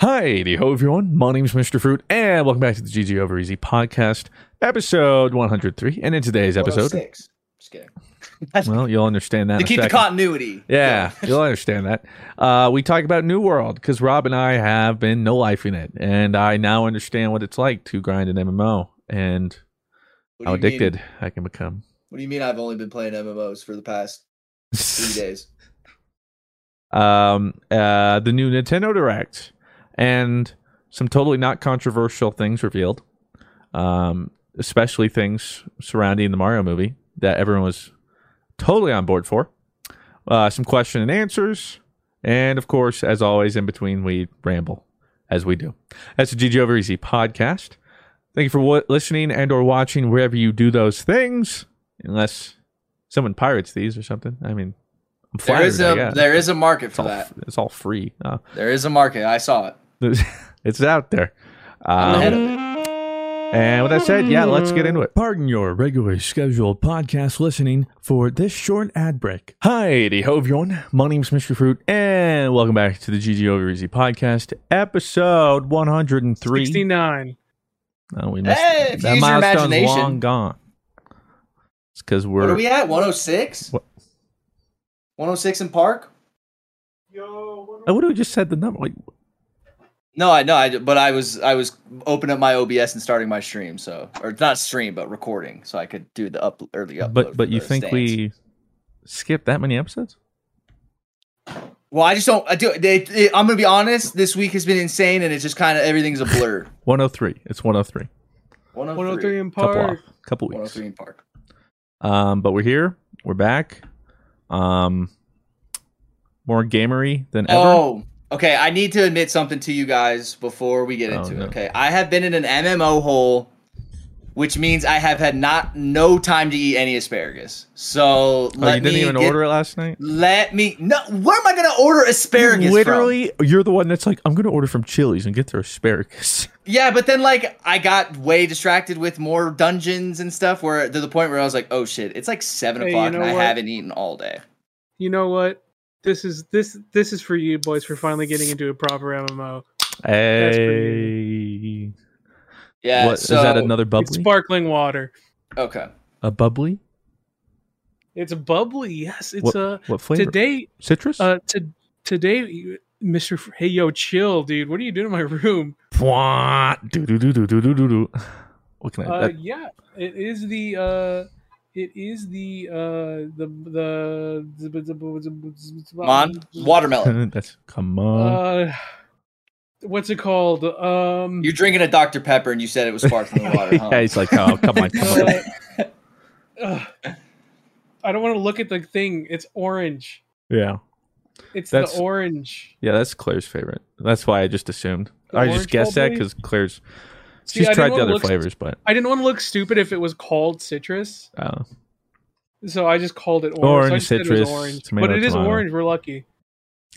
Hi, the ho everyone. My name is Mr. Fruit, and welcome back to the GG Over EZ podcast, episode 103. And in today's episode, 106. Just kidding. well, you'll understand that. to keep the continuity. Yeah, you'll understand that. Uh, we talk about New World because Rob and I have been no life in it, and I now understand what it's like to grind an MMO and What do how you mean? addicted I can become. What do you mean? I've only been playing MMOs for the past three days. um, uh, the new Nintendo Direct and some totally not controversial things revealed, um, especially things surrounding the Mario movie that everyone was totally on board for. Uh, some question and answers, and of course, as always, in between we ramble as we do. That's the GG Over EZ podcast. Thank you for wa- listening and or watching wherever you do those things, unless someone pirates these or something. I mean, I'm flattered. is a there is a market It's for all, that. it's all free. Uh, There is a market. I saw it. it's out there. I'm Um, ahead of it. and with that said, yeah, let's get into it. Pardon your regularly scheduled podcast listening for this short ad break. Hi, ho, everyone. My name's Mr. Fruit, and welcome back to the GG Over EZ podcast, episode 103. 69. Oh, we missed Hey, it. if you that use your milestone's imagination. long gone. It's because we're. What are we at? 106? What? 106 in Park? Oh, what do we just said the number? Like, No, I know. I but I was I was opening up my OBS and starting my stream, so or not stream but recording, so I could do the up early upload. but but you think stands. we skipped that many episodes? Well, I just don't. I do. They, they- I'm gonna be honest. This week has been insane, and it's just kind of everything's a blur. 103. It's 103. 103 in park. Couple Park. off. Couple weeks. 103 in Park. Um, but we're here. We're back. Um, more gamery than ever. Oh, okay. I need to admit something to you guys before we get Oh, into no. it. Okay, I have been in an MMO hole, which means I have had not no time to eat any asparagus. So Oh, let you didn't me even get- order it last night. Let me. No, where am I gonna order asparagus? from? Literally, you're the one that's like, I'm going to order from Chili's and get their asparagus. Yeah, but then like I got way distracted with more dungeons and stuff, where to the point where I was like, oh shit, it's like seven Hey, you o'clock know and I haven't eaten all day. You know what? This is this this is for you boys for finally getting into a proper MMO. Hey. Yeah. What, so is that another bubbly? sparkling water. Okay. A bubbly? It's a bubbly. Yes, it's what, a what flavor? Today citrus? Uh to, today Mr. F- hey yo chill dude. What are you doing in my room? What can I? Uh, that... yeah, it is the uh it is the uh, the the, the, Mon, watermelon. that's come on. Uh, what's it called? Um, You're drinking a Dr Pepper, and you said it was sparkling water. Huh? yeah, he's like, oh, come on, come on. uh, uh, I don't want to look at the thing. It's orange. Yeah, It's That's- the orange. yeah, that's Claire's favorite. That's why I just assumed. The I just guessed that because Claire's See, she's I didn't tried the other look- flavors, but I didn't want to look stupid if it was called citrus, uh, so I just called it orange. Orange, so I just said it was citrus, orange, tomato, but it is tomato. orange. We're lucky.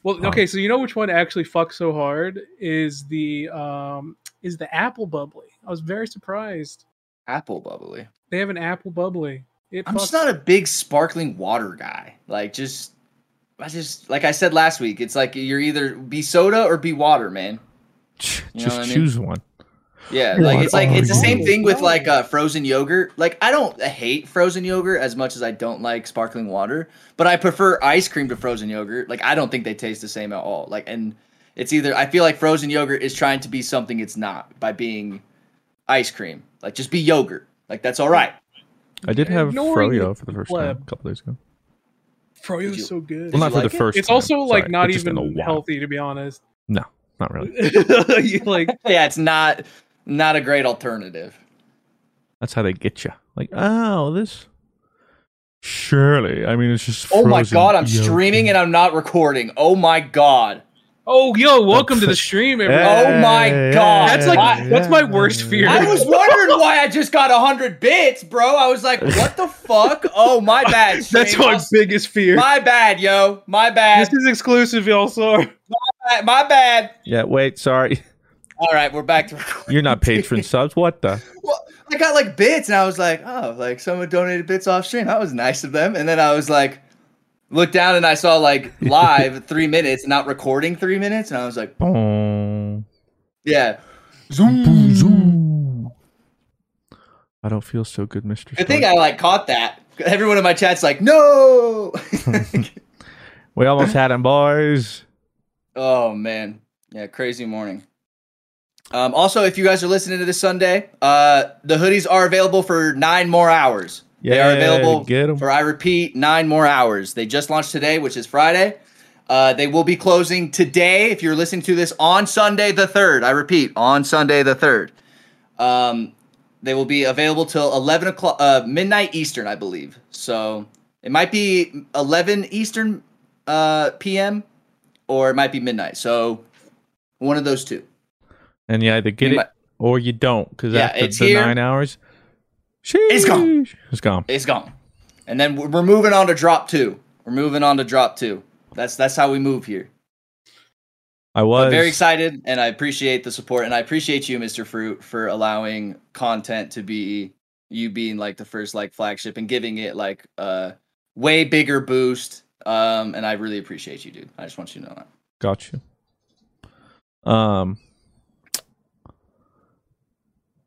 Well, Oh. okay, so you know which one actually fucks so hard is the um is the apple bubbly. I was very surprised. Apple bubbly. They have an apple bubbly. It I'm just not a big sparkling water guy. Like, just, I just, like I said last week, it's like you're either be soda or be water, man. just You know what I mean? choose one. Yeah, What like it's like it's the same thing with like uh, frozen yogurt. Like I don't hate frozen yogurt as much as I don't like sparkling water, but I prefer ice cream to frozen yogurt. Like I don't think they taste the same at all. Like and it's either I feel like frozen yogurt is trying to be something it's not by being ice cream. Like just be yogurt. Like that's all right. I did have Ignoring froyo for the first time a couple days ago. Froyo Did is so good. Well, not for like the it? first. it's time, also like sorry, not but just in a even healthy to be honest. No, not really. You, like Yeah, it's not not a great alternative. That's how they get you. Like, oh, this. Surely, I mean, it's just. Oh my god, I'm yogurt. streaming and I'm not recording. Oh my god. Oh, yo, welcome to the stream, everyone. Oh my God. That's like Why- that's my worst fear. I was wondering why I just got 100 bits, bro. I was like, what the fuck? Oh, my bad. That's my biggest fear. My bad, yo. My bad. this is exclusive, y'all. Sorry. My bad. Yeah, wait, sorry. All right, we're back to recording. You're not patron subs. What the? Well, I got like bits, and I was like, oh, like someone donated bits off stream. That was nice of them. And then I was like, looked down and I saw like live three minutes, not recording three minutes, and I was like, Boom, yeah. boom, zoom. I don't feel so good, Mister. I think I like caught that. Everyone in my chat's like, no. We almost had him, boys. Oh man, yeah, crazy morning. Um, also, if you guys are listening to this Sunday, uh, the hoodies are available for nine more hours. they are Yeah, available for I repeat nine more hours. They just launched today, which is Friday. Uh, they will be closing today. If you're listening to this on Sunday the third, I repeat, on Sunday the third. Um, they will be available till eleven o'clock, uh, midnight Eastern, I believe. So it might be eleven Eastern uh, p.m. or it might be midnight. So one of those two. And you either get You it might- or you don't, because Yeah, after it's the here. nine hours, It's gone. It's gone. It's gone. And then we're we're moving on to drop two. We're moving on to drop two. That's that's how we move here. I was I'm very excited, and I appreciate the support, and I appreciate you, Mr. Fruit, for allowing content to be you being like the first like flagship and giving it like a way bigger boost. Um, and I really appreciate you, dude. I just want you to know that. Got you. Um,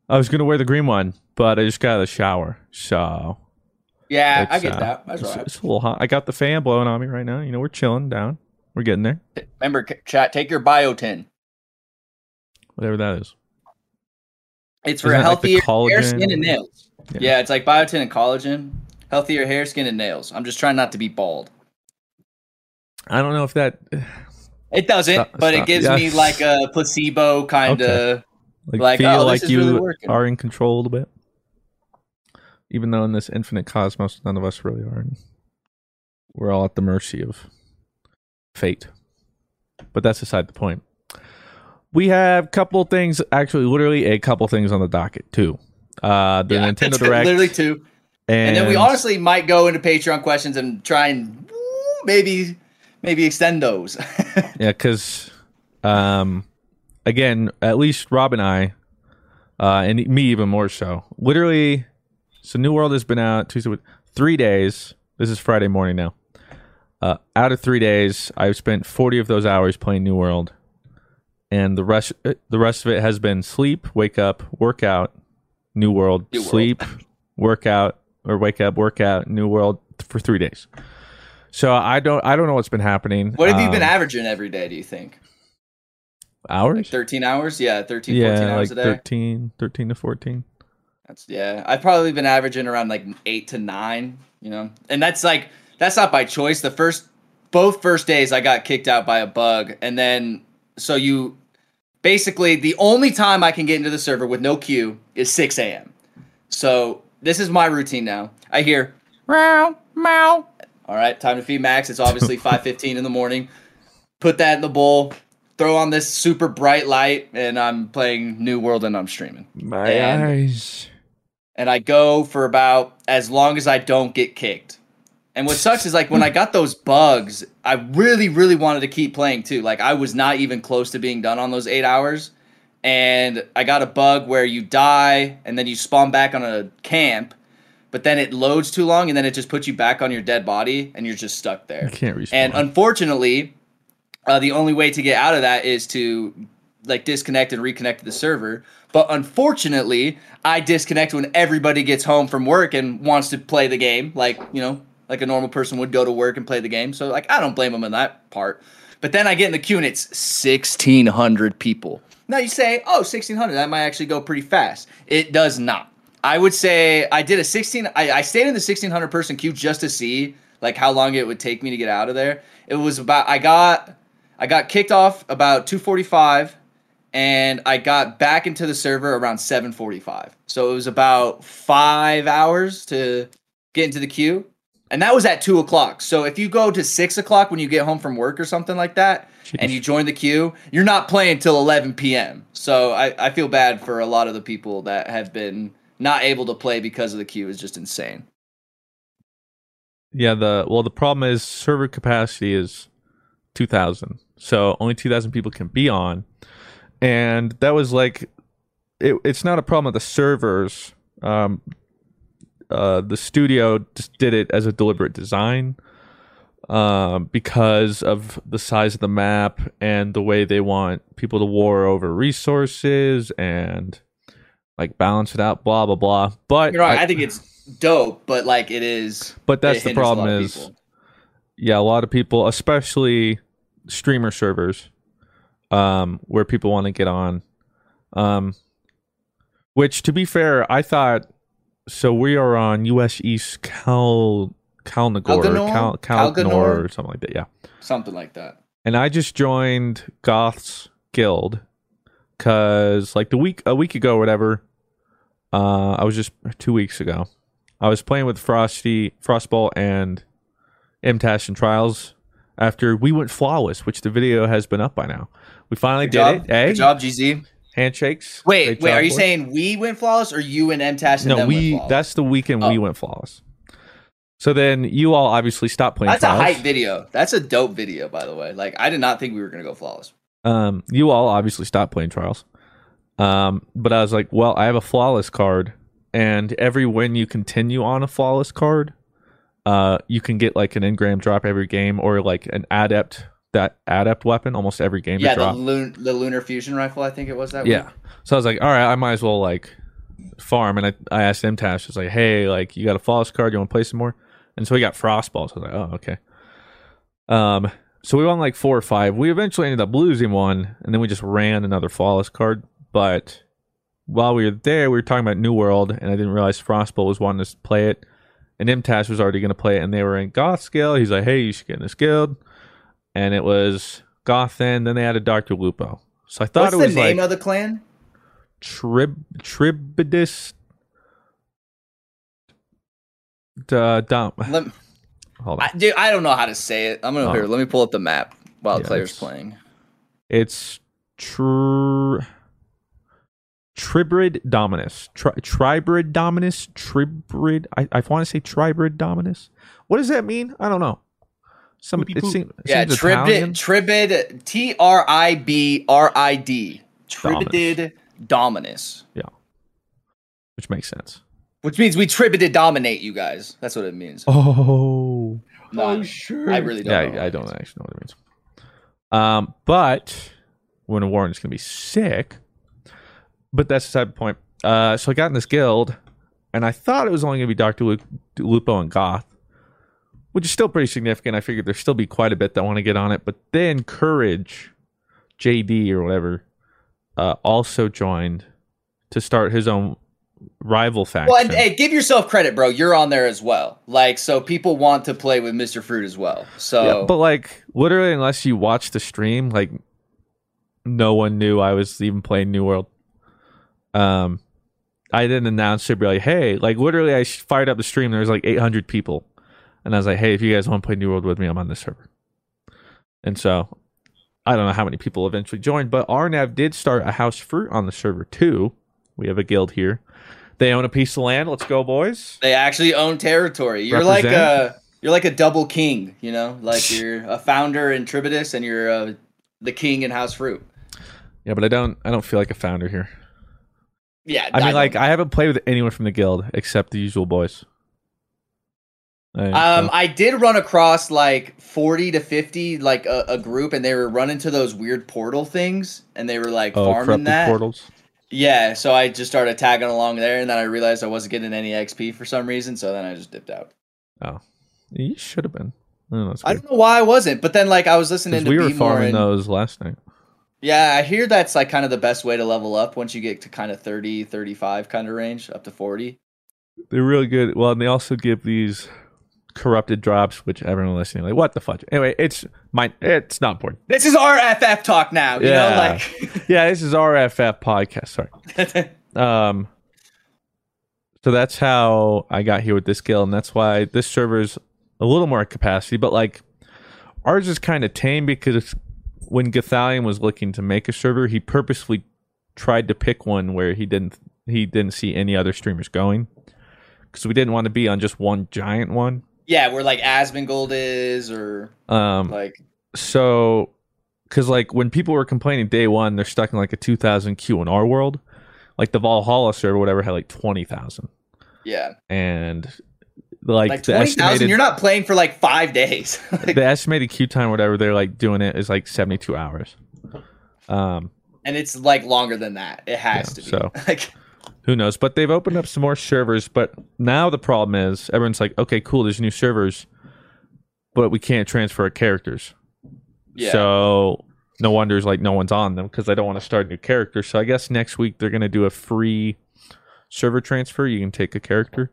I was gonna wear the green one, but I just got out of the shower, so Yeah, I get uh, that. That's it's, right. it's a little hot. I got the fan blowing on me right now. You know, we're chilling down. We're getting there. Remember, chat. Take your biotin. Whatever that is. It's for Isn't that like healthier hair, skin, and nails. Yeah. Yeah. it's like biotin and collagen. Healthier hair, skin, and nails. I'm just trying not to be bald. I don't know if that It doesn't, Stop- but stop. it gives Yeah. me like a placebo kind of. Like, Like, feel oh, like you really are in control a little bit. Even though in this infinite cosmos, none of us really are. and We're all at the mercy of fate. But that's beside the point. We have a couple things, actually, literally a couple things on the docket too. Uh, the Yeah, Nintendo Direct, Literally two. and, And, then we honestly might go into Patreon questions and try and maybe maybe extend those. Yeah, because um, again, at least Rob and I, uh, and me even more so. Literally, so New World has been out Tuesday, three days. This is Friday morning now. Uh, out of three days, I've spent forty of those hours playing New World, and the rest the rest of it has been sleep, wake up, workout, New World, New World. sleep, workout, or wake up, workout, New World for three days. So I don't I don't know what's been happening. what have you been Um, averaging every day? Do you think? Hours. 13 hours. Yeah, 13, 14 yeah, hours like a day. 13, 13 to 14. That's yeah. I've probably been averaging around like eight to nine, you know. And that's like that's not by choice. The first both first days I got kicked out by a bug, and then so you basically the only time I can get into the server with no queue is 6 a.m. So this is my routine now. I hear meow meow. All right, time to feed Max. It's obviously 5:15 in the morning. Put that in the bowl. Throw on this super bright light, and I'm playing New World, and I'm streaming. My And- eyes. and I go for about as long as I don't get kicked. And what sucks is like when I got those bugs, I really, really wanted to keep playing too. Like I was not even close to being done on those eight hours. And I got a bug where you die and then you spawn back on a camp, but then it loads too long and then it just puts you back on your dead body and you're just stuck there. You can't respawn. And unfortunately, uh, the only way to get out of that is to like disconnect and reconnect to the server. But unfortunately, I disconnect when everybody gets home from work and wants to play the game, like you know, like a normal person would go to work and play the game. So like, I don't blame them in that part. But then I get in the queue and it's sixteen hundred people. Now you say, oh, 1600, that might actually go pretty fast. It does not. I would say I did a 16. I, I stayed in the 1600 person queue just to see like how long it would take me to get out of there. It was about I got I got kicked off about 245 and I got back into the server around 745. So it was about five hours to get into the queue. And that was at two o'clock. So if you go to six o'clock when you get home from work or something like that, and you join the queue, you're not playing till 11 p.m. So I, I feel bad for a lot of the people that have been not able to play because of the queue is just insane. Yeah, the well, the problem is server capacity is two thousand, so only two thousand people can be on, and that was like, it, it's not a problem with the servers. Um, uh, the studio just did it as a deliberate design, um, because of the size of the map and the way they want people to war over resources and like balance it out, blah blah blah. But You're right. I, think it's dope, but like it is. But that's the hinders a lot problem is, people. yeah, a lot of people, especially streamer servers, um, where people want to get on. Um, which, to be fair, I thought. So we are on U.S. East Cal Calnagor, Calganor? Cal, Calnor, Calganor? or something like that. Yeah, something like that. and I just joined Goth's Guild because, like, the week a week ago, or whatever. Uh, I was just two weeks ago. I was playing with Frosty, Frostball, and MTash and Trials after we went flawless, which the video has been up by now. We finally Good did job. it. Eh? Good job, GZ. Handshakes. Wait, Great wait. Are you boys. saying we went flawless, or you and MTash and no? We flawless? that's the weekend we Oh. went flawless. So then you all obviously stopped playing. That's a hype video. That's a dope video, by the way. Like I did not think we were gonna go flawless. Um, you all obviously stopped playing trials. Um, but I was like, well, I have a flawless card, and every win you continue on a flawless card, uh, you can get like an engram drop every game, or like an adept that adept weapon almost every game. Yeah, the the lunar fusion rifle. I think it was that. Yeah. week. So I was like, all right, I might as well like farm. And I, I asked MTash, I was like, hey, like you got a flawless card, you want to play some more? And so he got frostball. So I was like, oh, okay. Um, so we won like four or five. We eventually ended up losing one, and then we just ran another flawless card. But while we were there, we were talking about New World, and I didn't realize Frostball was wanting to play it. And MTash was already going to play it, and they were in Goth Guild. He's like, hey, you should get in this guild. And it was Goth then, then they added Dr. Lupo. So I thought What's it was the name like of the clan? Trib Tribidus. Uh, dom- Let, Hold on. I, dude, I don't know how to say it. I'm gonna Oh. here. Let me pull up the map while the player's it's- playing. It's tr Tribrid Dominus. Tri- Tribrid Dominus. Tribrid. I, I want to say Tribrid Dominus. What does that mean? I don't know. Some Poopy it poop. seems, it Yeah, seems Italian. Tribid, Tribid, T R I B R I D, Tribidid Dominus, Yeah, which makes sense. which means we Tribidid dominate you guys. That's what it means. Oh, No, I'm sure. I really don't. yeah, know what I, I don't actually know what it means. Um, but when a Warren is going to be sick. But that's the side point. Uh, so I got in this guild, and I thought it was only going to be Doctor Lu- Lupo and Goth, which is still pretty significant. I figured there'd still be quite a bit that want to get on it. But then Courage JD or whatever uh, also joined to start his own rival faction. Well, and hey, give yourself credit, bro. You're on there as well. Like, so people want to play with Mr. Fruit as well. So, Yeah, but like literally, unless you watch the stream, like no one knew I was even playing New World. Um, I didn't announce it. Be like, hey, like literally, I fired up the stream. There was like 800 people, and I was like, hey, if you guys want to play New World with me, I'm on this server. And so, I don't know how many people eventually joined, but Arnav did start a house fruit on the server too. We have a guild here. They own a piece of land. Let's go, boys. they actually own territory. You're like a you're like a double king. You know, like you're a founder in Tribidus and you're uh, the king in House Fruit. Yeah, but I don't. I don't feel like a founder here. Yeah, I mean, don't- like I haven't played with anyone from the guild except the usual boys. I- Um, I did run across like forty to fifty, like a, a group, and they were running to those weird portal things, and they were like oh, farming that. portals. Yeah, so I just started tagging along there, and then I realized I wasn't getting any XP for some reason, so then I just dipped out. Oh, you should have been. Oh, that's I don't know why I wasn't, but then like I was listening to we were farming and- those last night. Yeah, I hear that's like kind of the best way to level up once you get to kind of 30, 35 kind of range, up to 40. They're really good. Well, and they also give these corrupted drops, which everyone listening like, what the fudge? Anyway, it's my. It's not important. This is RFF talk now, you Yeah. know, like Yeah, this is RFF podcast. Sorry. Um, so that's how I got here with this guild, and that's why this server's a little more capacity. But like, ours is kind of tame because when Gothalion was looking to make a server, he purposefully tried to pick one where he didn't he didn't see any other streamers going because we didn't want to be on just one giant one. yeah, where like Asmongold is or Um, like so because like when people were complaining day one, they're stuck in like a 2000 Q and R world. Like the Valhalla server, whatever, had like 20,000. yeah, and like, like 20,000 you're not playing for like 5 days. Like, the estimated queue time whatever they're like doing it is like 72 hours um and it's like longer than that. It has Yeah, to be. so- like who knows but they've opened up some more servers but now the problem is everyone's like okay cool there's new servers but we can't transfer our characters Yeah. so no wonder is like no one's on them because they don't want to start new characters so i guess next week they're going to do a free server transfer you can take a character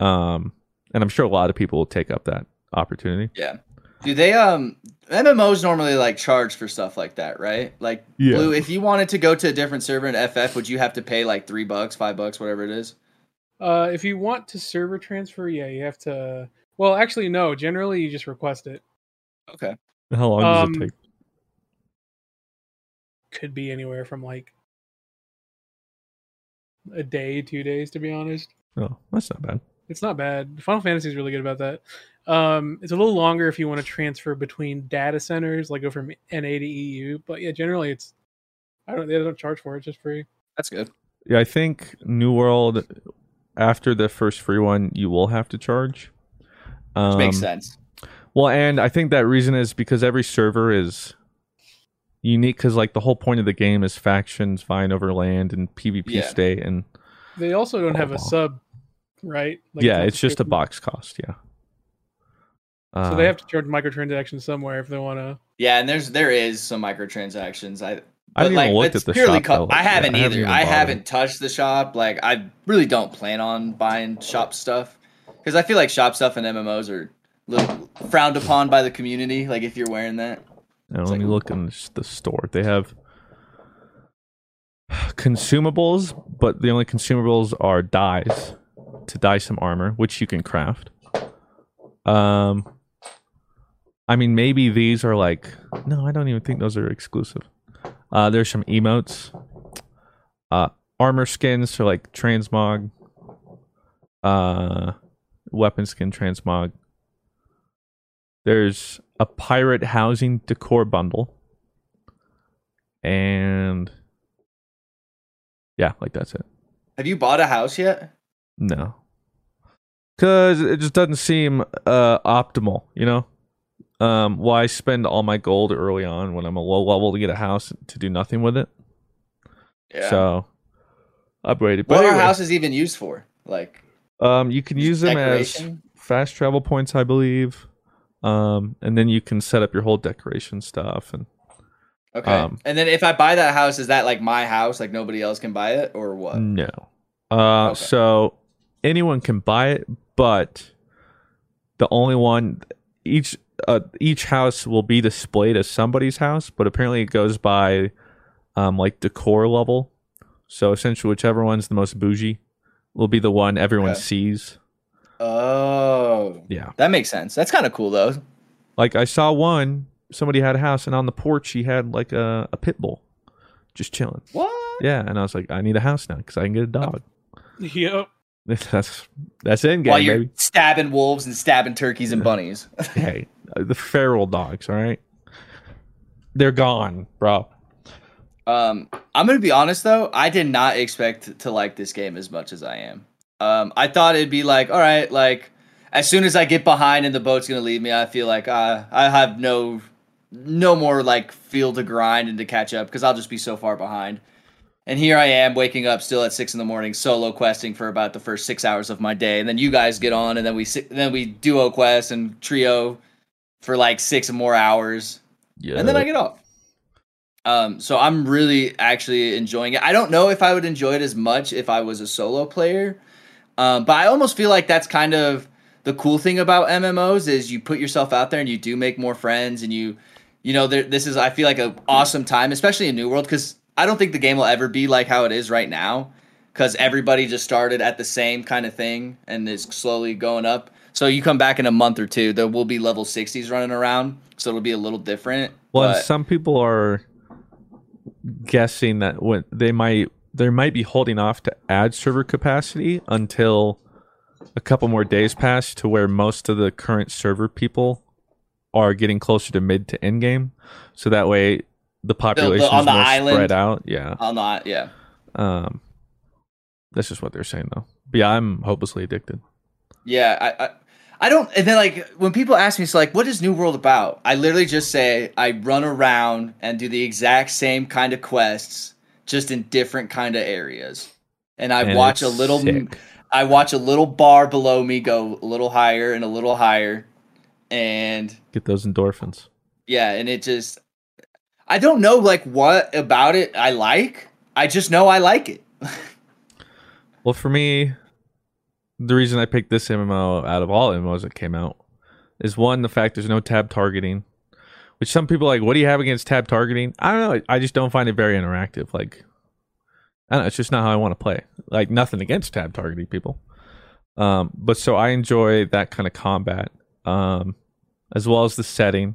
um and i'm sure a lot of people will take up that opportunity Yeah. Do they um MMOs normally like charge for stuff like that, right? Like Yeah. Blue, if you wanted to go to a different server in FF, would you have to pay like three bucks, five bucks, whatever it is? Uh, if you want to server transfer, yeah, you have to. Well, actually, no. Generally, you just request it. Okay. how long does Um, it take Could be anywhere from like a day, two days, to be honest. oh that's not bad It's not bad. Final Fantasy is really good about that. Um, it's a little longer if you want to transfer between data centers, like go from NA to EU. But yeah, generally it's I don't they don't charge for it, it's just free. That's good. Yeah, I think New World after the first free one you will have to charge. Um, Makes sense. Well, and I think that reason is because every server is unique because like the whole point of the game is factions vying over land and PvP Yeah. state and They also don't have a sub, right? Like, yeah, it's just a box cost. Yeah. So Uh, they have to charge microtransactions somewhere if they want to. Yeah, and there's there is some microtransactions. I I haven't like even looked at the purely shop. co- I haven't either. even I haven't touched the shop. Like I really don't plan on buying shop stuff because I feel like shop stuff and MMOs are little frowned upon by the community. Like if you're wearing that. Now, It's let me look in the store. They have consumables, but the only consumables are dyes to dye some armor, which you can craft. Um, I mean, maybe these are like no, I don't even think those are exclusive. Uh, there's some emotes, uh, armor skins for like transmog, uh, weapon skin transmog. There's a pirate housing decor bundle. And yeah, like that's it. Have you bought a house yet? No. Cuz it just doesn't seem uh optimal, you know? Um why spend all my gold early on when I'm a low level to get a house to do nothing with it? Yeah. So upgraded. But what are anyway, houses even used for? Like um you can use them as fast travel points, I believe. Um and then you can set up your whole decoration stuff and Okay. Um, and then if I buy that house, is that like my house? Like nobody else can buy it, or what? No. Uh, Okay. So anyone can buy it, but the only one each uh, each house will be displayed as somebody's house, but apparently it goes by um, like decor level. So essentially, whichever one's the most bougie will be the one everyone Okay. sees. Oh, Yeah. that makes sense. That's kind of cool though. Like I saw one, somebody had a house, and on the porch he had like a, a pit bull, just chilling. What? Yeah, and I was like, I need a house now because I can get a dog. Yep. That's that's in While game, you're baby. stabbing wolves and stabbing turkeys and bunnies. hey, the feral dogs, all right? They're gone, bro. Um, I'm gonna be honest though, I did not expect to like this game as much as I am. Um, I thought it'd be like, all right, like as soon as I get behind and the boat's gonna leave me, I feel like uh, I have no, no more like feel to grind and to catch up because I'll just be so far behind. And here I am waking up still at six in the morning, solo questing for about the first six hours of my day, and then you guys get on, and then we then we duo quest and trio for like six more hours Yeah. and then I get off. Um, so I'm really actually enjoying it. I don't know if I would enjoy it as much if I was a solo player, um, but I almost feel like that's kind of the cool thing about MMOs is you put yourself out there and you do make more friends and you, you know, there, this is I feel like an awesome time, especially in New World, because I don't think the game will ever be like how it is right now, because everybody just started at the same kind of thing and is slowly going up. So you come back in a month or two, there will be level 60s running around, so it'll be a little different. well, but- some people are guessing that when they might they might be holding off to add server capacity until a couple more days pass to where most of the current server people are getting closer to mid to end game. So that way the population on is the more island? spread out. Yeah. I'll not, yeah. Um that's just what they're saying though. But yeah, I'm hopelessly addicted. Yeah, I, I I don't and then like when people ask me so like what is New World about? I literally just say I run around and do the exact same kind of quests just in different kind of areas. And I And watch a little sick. I watch a little bar below me go a little higher and a little higher and Get those endorphins. yeah, and it just I don't know like what about it I like. I just know I like it. Well, for me, the reason I picked this MMO out of all MMOs that came out is one, the fact there's no tab targeting, which some people like, what do you have against tab targeting? I don't know. I just don't find it very interactive. Like, I don't know. It's just not how I want to play. Like, nothing against tab targeting people. Um, but so I enjoy that kind of combat, um, as well as the setting.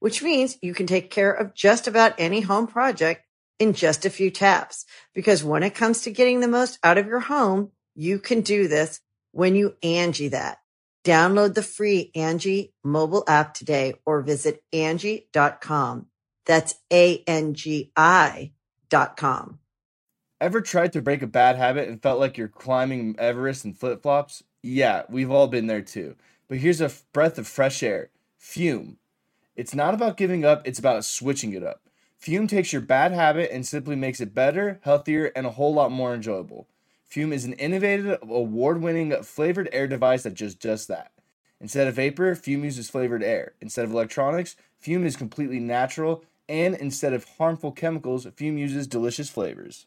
which means you can take care of just about any home project in just a few taps. Because when it comes to getting the most out of your home, you can do this when you Angie that. Download the free Angie mobile app today or visit Angie.com. That's A-N-G-I dot com. Ever tried to break a bad habit and felt like you're climbing Everest in flip flops? Yeah, we've all been there too. But here's a breath of fresh air Fume. It's not about giving up, it's about switching it up. Fume takes your bad habit and simply makes it better, healthier, and a whole lot more enjoyable. Fume is an innovative, award winning flavored air device that just does that. Instead of vapor, Fume uses flavored air. Instead of electronics, Fume is completely natural. And instead of harmful chemicals, Fume uses delicious flavors.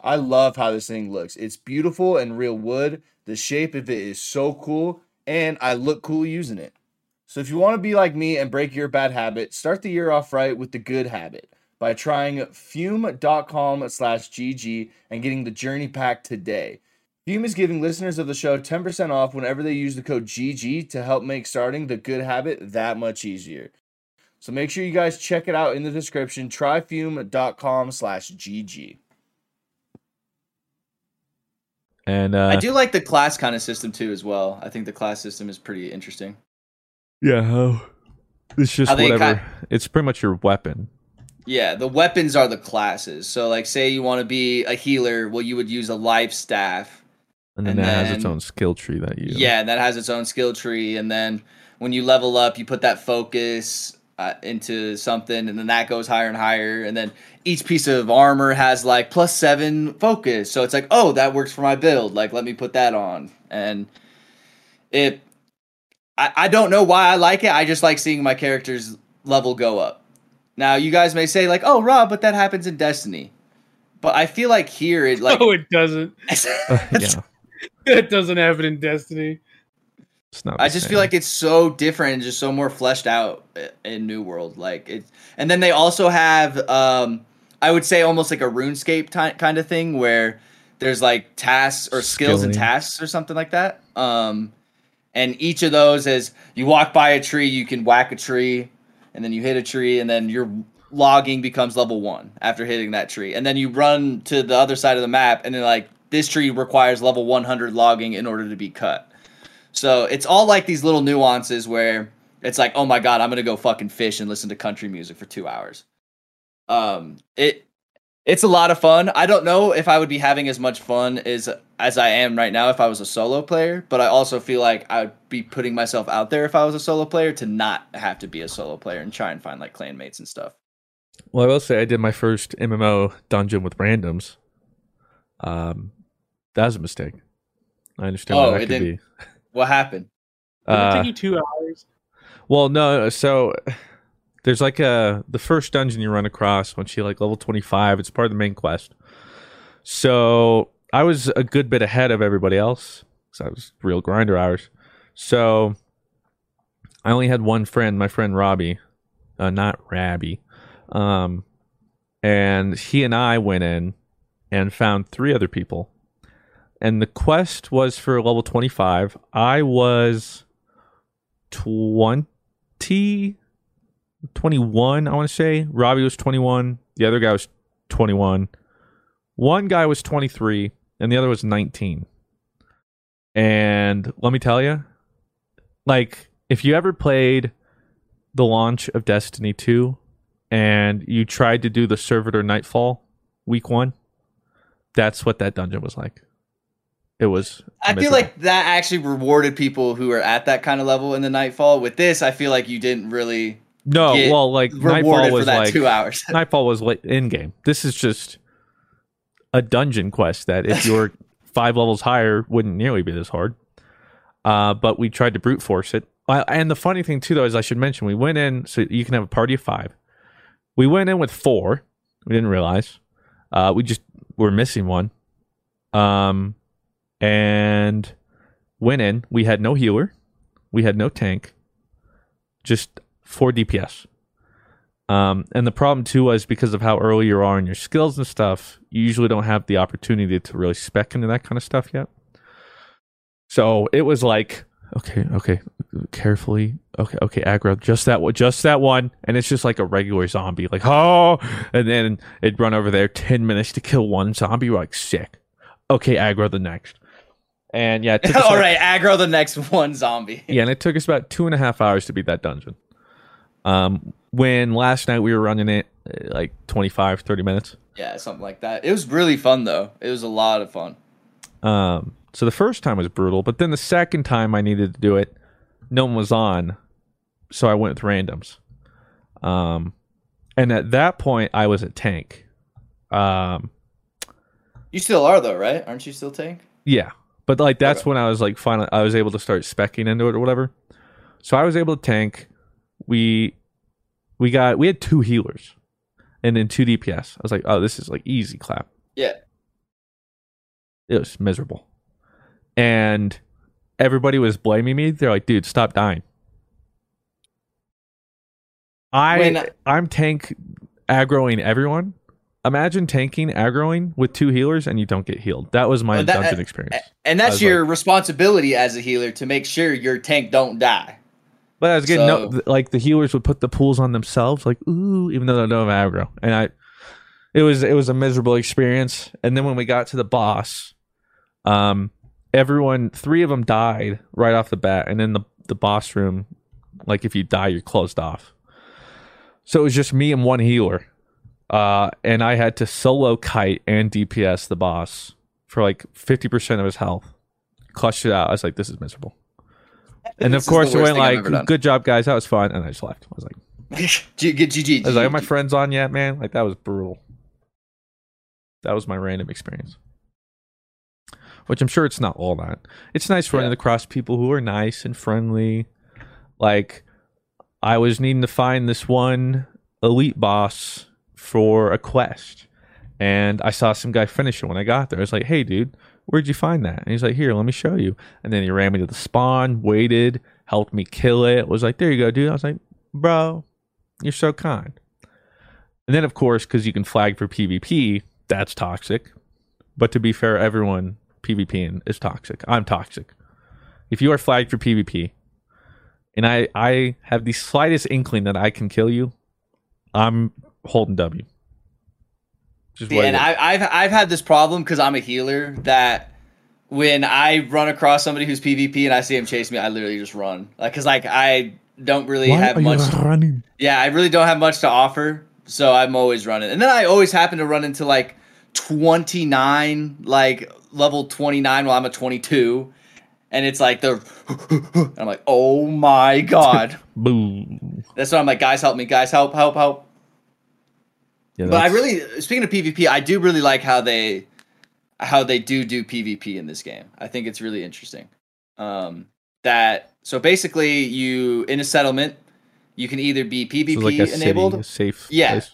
I love how this thing looks. It's beautiful and real wood. The shape of it is so cool, and I look cool using it. So if you want to be like me and break your bad habit, start the year off right with the good habit. by trying fume.com slash GG and getting the journey pack today. Fume is giving listeners of the show 10% off whenever they use the code GG to help make starting the good habit that much easier. So make sure you guys check it out in the description. Tryfume.com slash GG. And uh, I do like the class kind of system too, as well. I think the class system is pretty interesting. Yeah, how it's just How they whatever. it's pretty much your weapon. Yeah, the weapons are the classes. So, like, say you want to be a healer, well, you would use a life staff. And then And that has its own skill tree that you Yeah, that has its own skill tree. And then when you level up, you put that focus uh, into something, and then that goes higher and higher. And then each piece of armor has like plus seven focus. So it's like, oh, that works for my build. Like, let me put that on. And it, I, I don't know why I like it. I just like seeing my character's level go up. Now, you guys may say, like, oh, Rob, but that happens in Destiny. But I feel like here, it like. oh, it doesn't. yeah, It doesn't happen in Destiny. it's not. I just same. feel like it's so different and just so more fleshed out in New World. Like it, and then they also have, um, I would say, almost like a RuneScape ty- kind of thing where there's like tasks or skills and tasks or something like that. Um, and each of those is you walk by a tree, you can whack a tree, and then you hit a tree, and then your logging becomes level one after hitting that tree, and then you run to the other side of the map, and then like this tree requires level 100 logging in order to be cut. So it's all like these little nuances where it's like, oh my god, I'm gonna go fucking fish and listen to country music for two hours. Um, it it's a lot of fun. I don't know if I would be having as much fun as as I am right now if I was a solo player, but I also feel like I would be putting myself out there if I was a solo player to not have to be a solo player and try and find like clanmates and stuff. Well, I will say I did my first MMO dungeon with randoms. Um, that was a mistake. I understand Oh, why it that could didn't- be. What happened? Did it Uh, take you two hours? well, no. So there's like a the first dungeon you run across once you like level 25. It's part of the main quest. So I was a good bit ahead of everybody else because I was real grinder hours. So I only had one friend, my friend Robbie, uh, not Rhabby, um, and he and I went in and found three other people. And the quest was for level 25. I was 20, 21, I want to say. Robbie was 21. The other guy was 21. One guy was 23, and the other was 19. And let me tell you, like, if you ever played the launch of Destiny 2 and you tried to do the Servitor Nightfall week one, that's what that dungeon was like. It was. I feel like that actually rewarded people who are at that kind of level in the Nightfall. With this, I feel like you didn't really no, well, like rewarded Nightfall for was that like two hours. Nightfall was like in game. This is just a dungeon quest that if you're five levels higher wouldn't nearly be this hard. Uh, but we tried to brute force it. And the funny thing too, though, is I should mention we went in so you can have a party of five. We went in with four. We didn't realize. Uh, we just were missing one. Um, and went in. We had no healer. We had no tank. Just four DPS. Um, and the problem too was because of how early you are in your skills and stuff, you usually don't have the opportunity to really spec into that kind of stuff yet. So it was like, okay, okay, carefully, okay, okay, aggro, just that one, just that one, and it's just like a regular zombie, like oh, and then it'd run over there, ten minutes to kill one zombie, we're like sick. Okay, aggro the next, and yeah, it took All like- right, aggro the next one zombie. yeah, and it took us about two and a half hours to beat that dungeon. Um, when last night we were running it uh, like 25, 30 minutes. Yeah, something like that. It was really fun though. It was a lot of fun. Um, so the first time was brutal, but then the second time I needed to do it, no one was on, so I went with randoms. Um, and at that point I was a tank. Um, You still are though, right? Aren't you still tank? Yeah, but like that's Okay. when I was like finally I was able to start specking into it or whatever. So I was able to tank. We we got we had two healers, and then two DPS. I was like, oh, this is like easy clap. Yeah. It was miserable, and everybody was blaming me. They're like, dude, stop dying. I When- I'm tank aggroing everyone. Imagine tanking aggroing with two healers and you don't get healed. That was my that- dungeon uh, experience. And that's your responsibility as a healer to make sure your tank don't die. But I was getting no, So- th- like the healers would put the pools on themselves, like ooh, even though they don't have aggro, and I, it was it was a miserable experience. And then when we got to the boss, um, everyone, three of them died right off the bat, and in the the boss room, like if you die, you're closed off. So it was just me and one healer, uh, and I had to solo kite and DPS the boss for like fifty percent of his health. Clutched it out. I was like, this is miserable. And of course, it went thing I've ever like, "Good job, guys. That was fun." And I just left. I was like, GG. "I was like, are my friends on yet, man?" Like that was brutal. That was my random experience. Which I'm sure it's not all that. It's nice running Yeah. across people who are nice and friendly. Like, I was needing to find this one elite boss for a quest, and I saw some guy finish it when I got there. I was like, "Hey, dude, where'd you find that?" And he's like, "Here, let me show you." And then he ran me to the spawn, waited, helped me kill it. Was like, "There you go, dude." I was like, "Bro, you're so kind." And then, of course, because you can flag for PvP, that's toxic. But to be fair, everyone PvPing is toxic. I'm toxic. If you are flagged for PvP, and I I have the slightest inkling that I can kill you, I'm holding W. Just Yeah, and I, I've I've had this problem because I'm a healer that when I run across somebody who's PvP and I see him chase me, I literally just run. Like, cause like I don't really have much. running? Yeah, I really don't have much to offer, so I'm always running. And then I always happen to run into like 29, like level 29 while I'm at 22. And it's like the, and I'm like, oh my god. Boom. That's why I'm like, guys, help me, guys, help, help, help. Yeah, But I really, speaking of PvP, I do really like how they, how they do do PvP in this game. I think it's really interesting. Um, that so basically, you in a settlement, you can either be PvP so like city, enabled, a safe Yeah. place.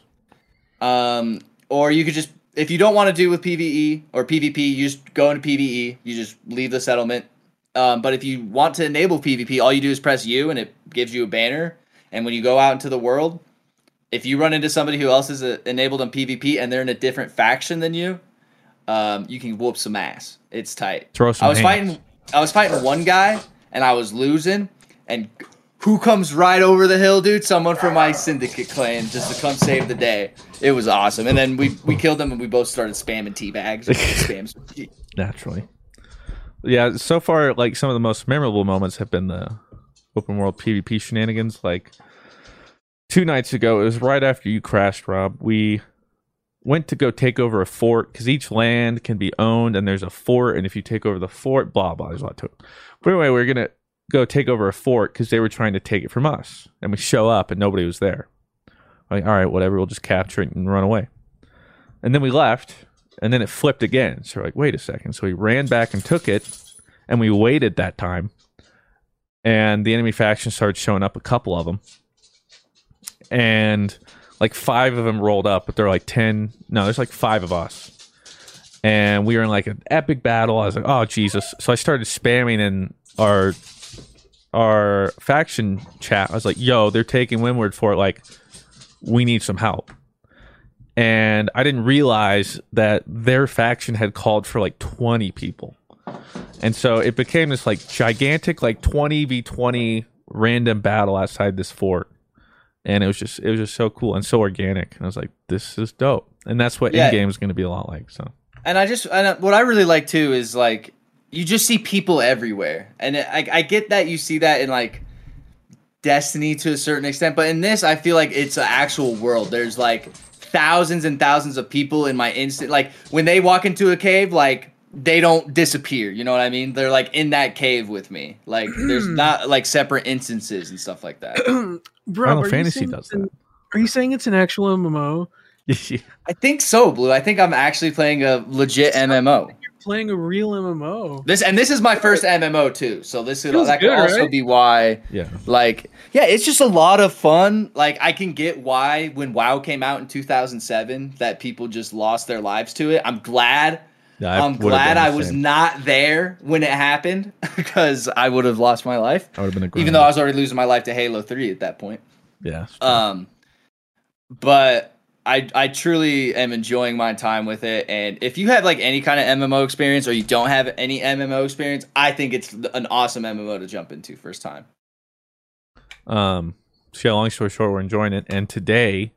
um, or you could just if you don't want to do with PVE or PvP, you just go into PvE. You just leave the settlement. Um, but if you want to enable PvP, all you do is press U, and it gives you a banner. And when you go out into the world, if you run into somebody who else is uh, enabled on PvP and they're in a different faction than you, um, you can whoop some ass. It's tight. Throw some I was hands. fighting. I was fighting one guy, and I was losing. And who comes right over the hill, dude? Someone from my syndicate clan just to come save the day. It was awesome. And then we we killed him, and we both started spamming tea bags. Spams. naturally. Yeah, so far, like some of the most memorable moments have been the open world PvP shenanigans. Like two nights ago, it was right after you crashed, Rob. We went to go take over a fort because each land can be owned, and there's a fort, and if you take over the fort, blah blah. There's a lot to it. But anyway, we are gonna go take over a fort because they were trying to take it from us, and we show up and nobody was there. Like, all right, whatever, we'll just capture it and run away. And then we left, and then it flipped again. So we're like, wait a second. So we ran back and took it, and we waited that time. And the enemy faction started showing up, a couple of them. And like five of them rolled up, but they're like 10. No, there's like five of us. And we were in like an epic battle. I was like, oh, Jesus. So I started spamming in our our faction chat. I was like, yo, they're taking Windward for it. Like, we need some help and I didn't realize that their faction had called for like 20 people. And so it became this like gigantic like 20 v 20 random battle outside this fort. And it was just it was just so cool and so organic. And I was like this is dope. And that's what Yeah. in game is going to be a lot like. So And I just and what I really like too is like you just see people everywhere, and I I get that you see that in like Destiny to a certain extent, but in this I feel like it's an actual world. There's like thousands and thousands of people in my instant. Like when they walk into a cave, like they don't disappear. You know what I mean? They're like in that cave with me. Like there's not like separate instances and stuff like that. Bro, Final are you Fantasy saying does it's an- Are you saying it's an actual MMO? I think so, Blue. I think I'm actually playing a legit MMO. You're playing a real MMO. This and this is my first MMO too, so this is that could good, also right? be why. yeah. Like, yeah, it's just a lot of fun. Like, I can get why when WoW came out in 2007 that people just lost their lives to it. I'm glad. I'm glad I was not there when it happened because I would have lost my life. I would have been a Even though I was already losing my life to Halo 3 at that point. yeah. Um, but I I truly am enjoying my time with it. And if you have like any kind of MMO experience or you don't have any MMO experience, I think it's an awesome MMO to jump into first time. Um, so yeah, long story short, we're enjoying it, and today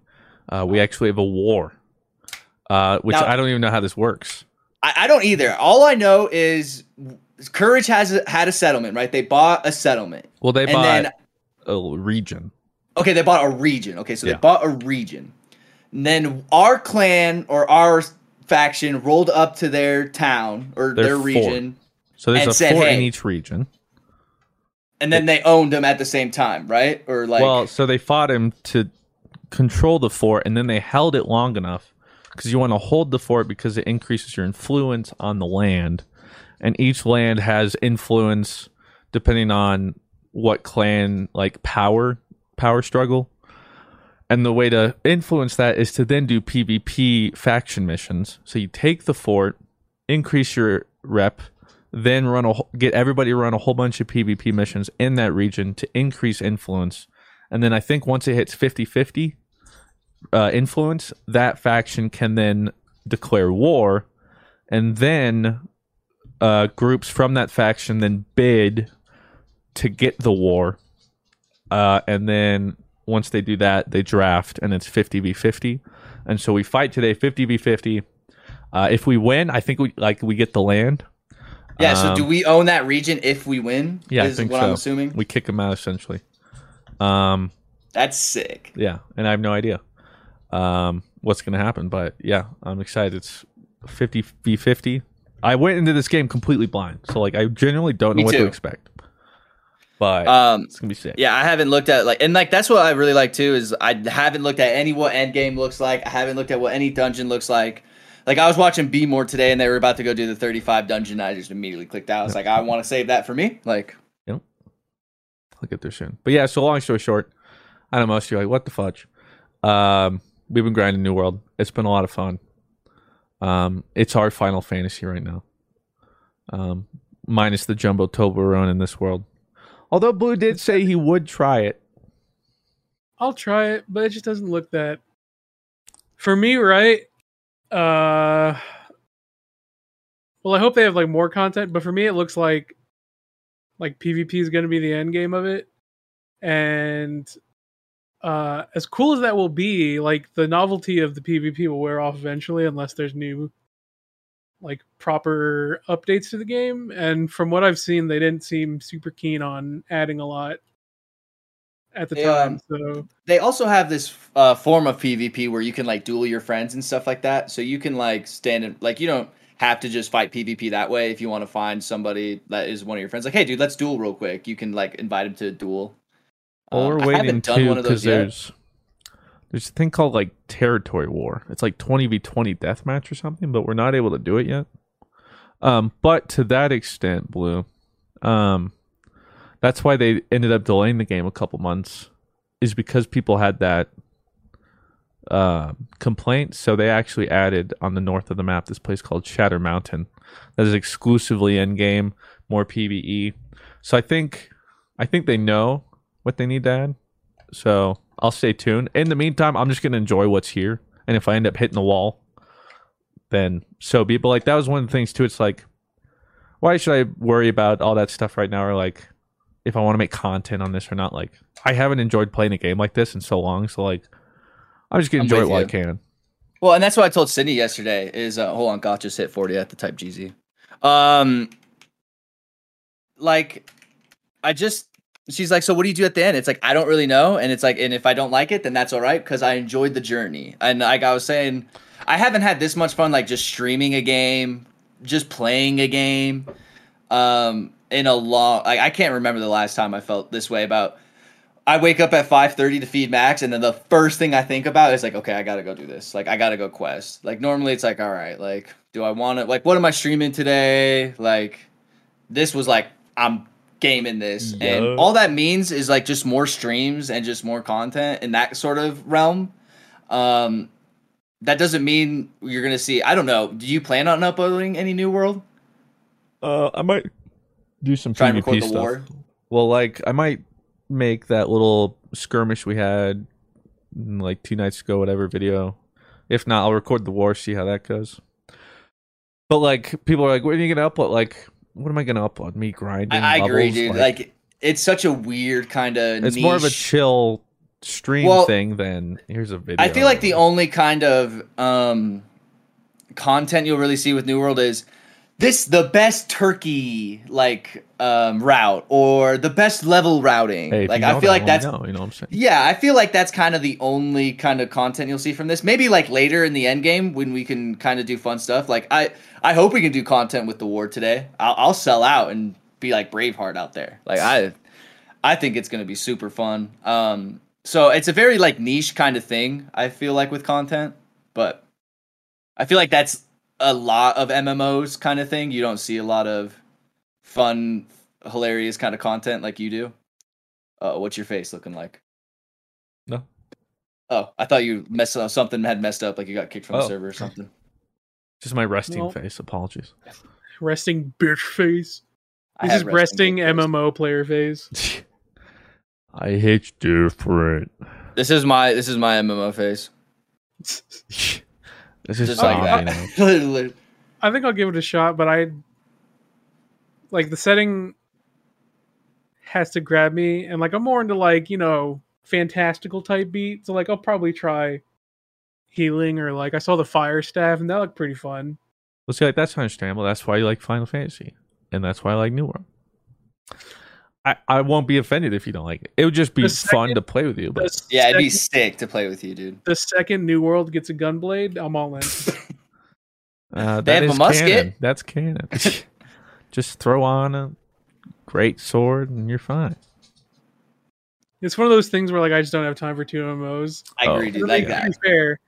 uh, we actually have a war, uh, which Now- I don't even know how this works. I, I don't either. All I know is Courage has a, had a settlement, right? They bought a settlement. Well, they And bought then- a region. Okay, they bought a region. Okay, so Yeah. they bought a region. And then our clan or our faction rolled up to their town or Their their region, So there's a said, fort in each region. and then they owned them at the same time, right? Or like, well, so they fought him to control the fort, and then they held it long enough because you want to hold the fort because it increases your influence on the land, and each land has influence depending on what clan like power power struggle. And the way to influence that is to then do PvP faction missions. So you take the fort, increase your rep, then run a get everybody run a whole bunch of PvP missions in that region to increase influence. And then I think once it hits 50-50 uh, influence, that faction can then declare war, and then uh, groups from that faction then bid to get the war. Uh, and then once they do that, they draft, and it's 50 v 50. And so we fight today 50 v 50. Uh, if we win, I think we like we get the land. yeah. so do um, we own that region if we win? Yeah, is I think what so. I'm assuming. We kick them out essentially. Um, That's sick. yeah, and I have no idea um, what's going to happen, but yeah, I'm excited. It's 50 v 50. I went into this game completely blind, so like I genuinely don't know Me what to expect. But Um, it's gonna be sick. Yeah, I haven't looked at like and like that's what I really like too is I haven't looked at any what end game looks like. I haven't looked at what any dungeon looks like. Like I was watching B more today and they were about to go do the 35 dungeon. I just immediately clicked out. I was like, I want to save that for me. Like, I'll get there soon. But yeah, so long story short, I don't know most of you are like, what the fudge? Um, we've been grinding New World. It's been a lot of fun. Um, it's our Final Fantasy right now. Um, minus the Jumbo Toblerone in this world. Although Blue did say he would try it. I'll try it, but it just doesn't look that. For me, right? Uh, well, I hope they have like more content, but for me, it looks like like PvP is going to be the end game of it, and uh, as cool as that will be, like the novelty of the PvP will wear off eventually, unless there's new like proper updates to the game. And from what I've seen, they didn't seem super keen on adding a lot at the They, time. um, So they also have this uh, form of PvP where you can like duel your friends and stuff like that. So you can like stand in, like you don't have to just fight PvP that way. If you want to find somebody that is one of your friends, like hey dude, let's duel real quick. You can like invite him to a duel. Well, Um, we're I waiting too because there's there's a thing called like territory war. It's like twenty v twenty deathmatch or something, but we're not able to do it yet. Um, but to that extent, Blue, um, that's why they ended up delaying the game a couple months, is because people had that uh, complaint. So they actually added on the north of the map this place called Shatter Mountain, that is exclusively in game, more PVE. So I think I think they know what they need to add. So I'll stay tuned. In the meantime, I'm just gonna enjoy what's here. And if I end up hitting the wall, then so be it. But like that was one of the things too. It's like, why should I worry about all that stuff right now? Or like, if I want to make content on this or not? Like, I haven't enjoyed playing a game like this in so long. So like, I'm just gonna I'm enjoy it while I can. Well, and that's what I told Sydney yesterday. Is uh, hold on, Goth just hit forty at the type GZ. Um, like, I just she's like, so what do you do at the end? It's like I don't really know, and it's like, and if I don't like it, then that's all right because I enjoyed the journey. And like I was saying, I haven't had this much fun like just streaming a game, just playing a game, um, in a long. Like I can't remember the last time I felt this way about. I wake up at 5:30 to feed Max and then the first thing I think about is like okay, I got to go do this. Like I got to go quest. Like normally it's like all right, like do I want to like what am I streaming today? Like this was like I'm gaming this Yeah. and all that means is like just more streams and just more content in that sort of realm. Um that doesn't mean you're to see I don't know. Do you plan on uploading any new world? Uh, I might do some Try PvP record the stuff. war? Well, like I might make that little skirmish we had mm, like two nights ago, whatever video. If not, I'll record the war, see how that goes. But like, people are like, "When are you gonna upload?" Like, what am I gonna upload? Me grinding? I, I agree, dude. Like, it's such a weird kind of. it's more of a chill stream Well, thing than here's a video. I feel like the only kind of um, content you'll really see with New World is this the best turkey like um, route or the best level routing. Hey, like I feel that like that's you know, you know what I'm saying. yeah, I feel like that's kind of the only kind of content you'll see from this. Maybe like later in the end game when we can kind of do fun stuff. Like I, I hope we can do content with the war today. I'll, I'll sell out and be like Braveheart out there. Like I, I think it's gonna be super fun. Um, so it's a very like niche kind of thing. I feel like with content, but I feel like that's a lot of MMOs kind of thing. You don't see a lot of fun, hilarious kind of content like you do. Uh, what's your face looking like? No. Oh, I thought you messed up. Something had messed up, like you got kicked from the Oh. server or something. Just my resting No. face. Apologies. Resting bitch face. This had is resting bitch face. MMO player face. I hate different. This is my this is my MMO face. this is Just like zombie that. now. Literally. I think I'll give it a shot, but I like the setting has to grab me, and like I'm more into like you know fantastical type beat, so like I'll probably try healing or like I saw the fire staff and that looked pretty fun. Well, see, like that's understandable. That's why you like Final Fantasy, and that's why I like New World. I, I won't be offended if you don't like it. It would just be The fun to play with you. But The Yeah, it'd be sick to play with you, dude. the second New World gets a gunblade, I'm all in. uh, They that have a musket. canon. That's canon. just throw on a great sword and you're fine. it's one of those things where like I just don't have time for two MMOs. I agree, dude. To Like be that. fair,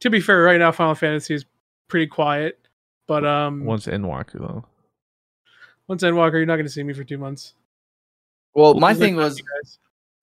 to be fair, right now Final Fantasy is pretty quiet. But um, Once Endwalker though. once Endwalker, you're not going to see me for two months. Well, my thing was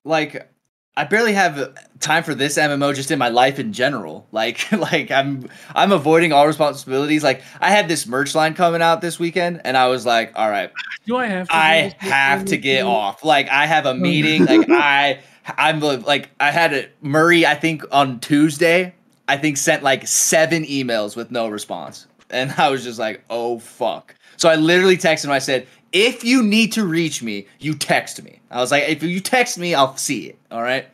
like I barely have time for this MMO just in my life in general. Like like I'm I'm avoiding all responsibilities. Like I had this merch line coming out this weekend and I was like, all right, do I have? To I have to get off. Like I have a meeting. Like I I'm like I had a Murray. I think on Tuesday. I think sent like seven emails with no response, and I was just like, oh fuck. So I literally texted him. I said, if you need to reach me, you text me. I was like, if you text me, I'll see it. All right.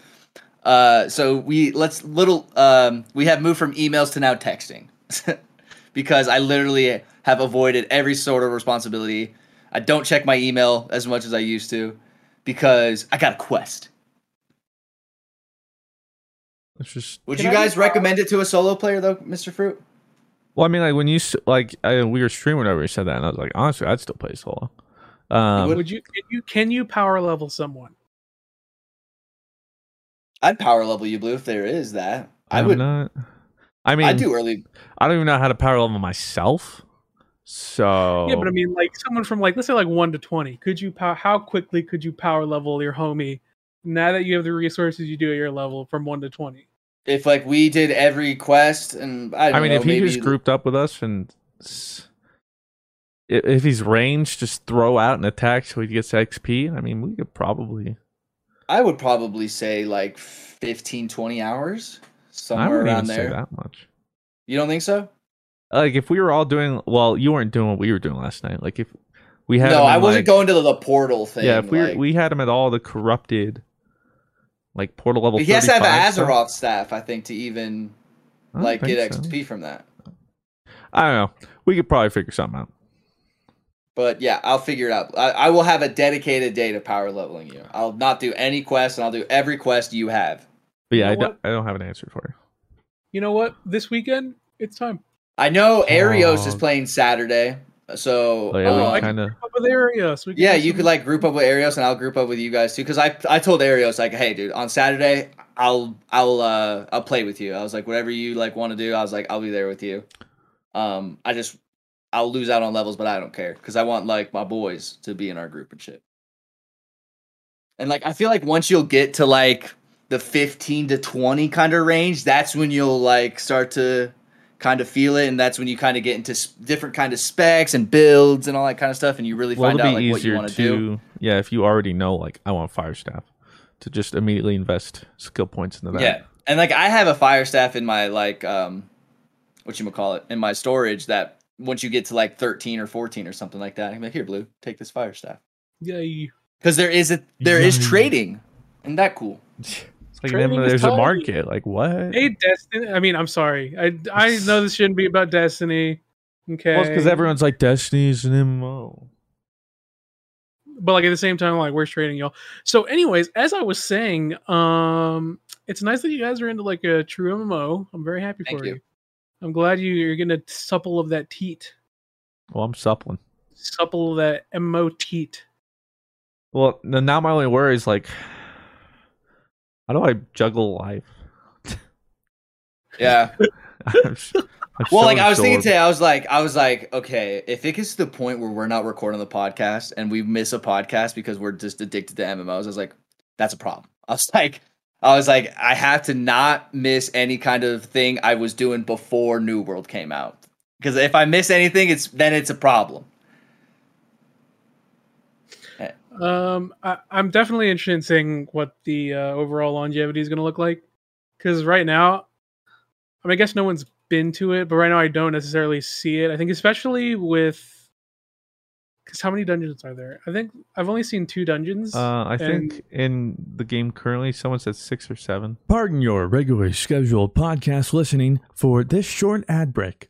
Uh, so we let's little um we have moved from emails to now texting because I literally have avoided every sort of responsibility. I don't check my email as much as I used to because I got a quest. It's just Would you guys recommend it to a solo player though, Mr. Fruit? well, I mean, like when you like I, we were streaming whenever you said that, and I was like, honestly, I'd still play solo. Um, Would you? Can you can you power level someone? I'd power level you, Blue, if there is that. I I'm would. not. I mean, I do early. I don't even know how to power level myself. So Yeah, but I mean, like someone from like let's say like one to twenty. Could you power? How quickly could you power level your homie? Now that you have the resources you do at your level from one to twenty. If like we did every quest, and I, don't I mean, know, if he maybe just grouped up with us and s- i- if he's ranged, just throw out an attack so he gets XP. I mean, we could probably. I would probably say like 15, 20 hours somewhere around there. say that much. You don't think so? Like if we were all doing well, you weren't doing what we were doing last night. Like if we had no, I wasn't like- going to the, portal thing. Yeah, if we like- were, we had him at all the corrupted, like portal level. he has to have 35 an. Azoth staff, I think, to even like get so. XP from that. I don't know. We could probably figure something out. But yeah, I'll figure it out. I, I will have a dedicated day to power leveling you. I'll not do any quest, and I'll do every quest you have. But yeah, You I don't. I don't have an answer for you. You know what? This weekend, it's time. I know Arios is playing Saturday, so Oh, yeah, um, we I kind of. Up with Arios. We yeah, you some- could like group up with Arios, and I'll group up with you guys too. Because I I told Arios like, hey, dude, on Saturday I'll I'll uh I'll play with you. I was like, whatever you like want to do, I was like, I'll be there with you. Um, I just I'll lose out on levels, but I don't care because I want like my boys to be in our group and shit. And like I feel like once you'll get to like the 15 to 20 kind of range, that's when you'll like start to kind of feel it and that's when you kind of get into different kind of specs and builds and all that kind of stuff and you really Well, find out like what you want to to. do. Yeah, if you already know, like, I want fire staff, to just immediately invest skill points into that. Yeah. And like I have a fire staff in my like um what you call it in my storage that once you get to like 13 or 14 or something like that, I'm like, here, Blue, take this fire staff. Yay. Because there is a there is Yay. trading. Isn't that cool? It's like Trading then there's a market. Like what? Hey, Destiny. I mean, I'm sorry. I I know this shouldn't be about Destiny. Okay. Well, because everyone's like Destiny's an MMO. but like at the same time, like where's trading, y'all? So, anyways, as I was saying, um, it's nice that you guys are into like a true MMO. I'm very happy Thank for you. you. I'm glad you, you're gonna supple of that teat, Well, I'm suppling. supple of that MMO teat. Well, now my only worry is like, how do I juggle life? Yeah. I'm s- I'm Well, so like I was thinking today, I was like, I was like, okay, if it gets to the point where we're not recording the podcast and we miss a podcast because we're just addicted to MMOs, I was like, that's a problem. I was like, I was like, I have to not miss any kind of thing I was doing before New World came out. Because if I miss anything, it's then it's a problem. Um, I, I'm definitely interested in seeing what the uh, overall longevity is going to look like. Because right now, I mean, I guess no one's been to it, but right now I don't necessarily see it. I think especially with because how many dungeons are there? I think I've only seen two dungeons. Uh, I and- think in the game currently, someone said six or seven. Pardon your regularly scheduled podcast listening for this short ad break.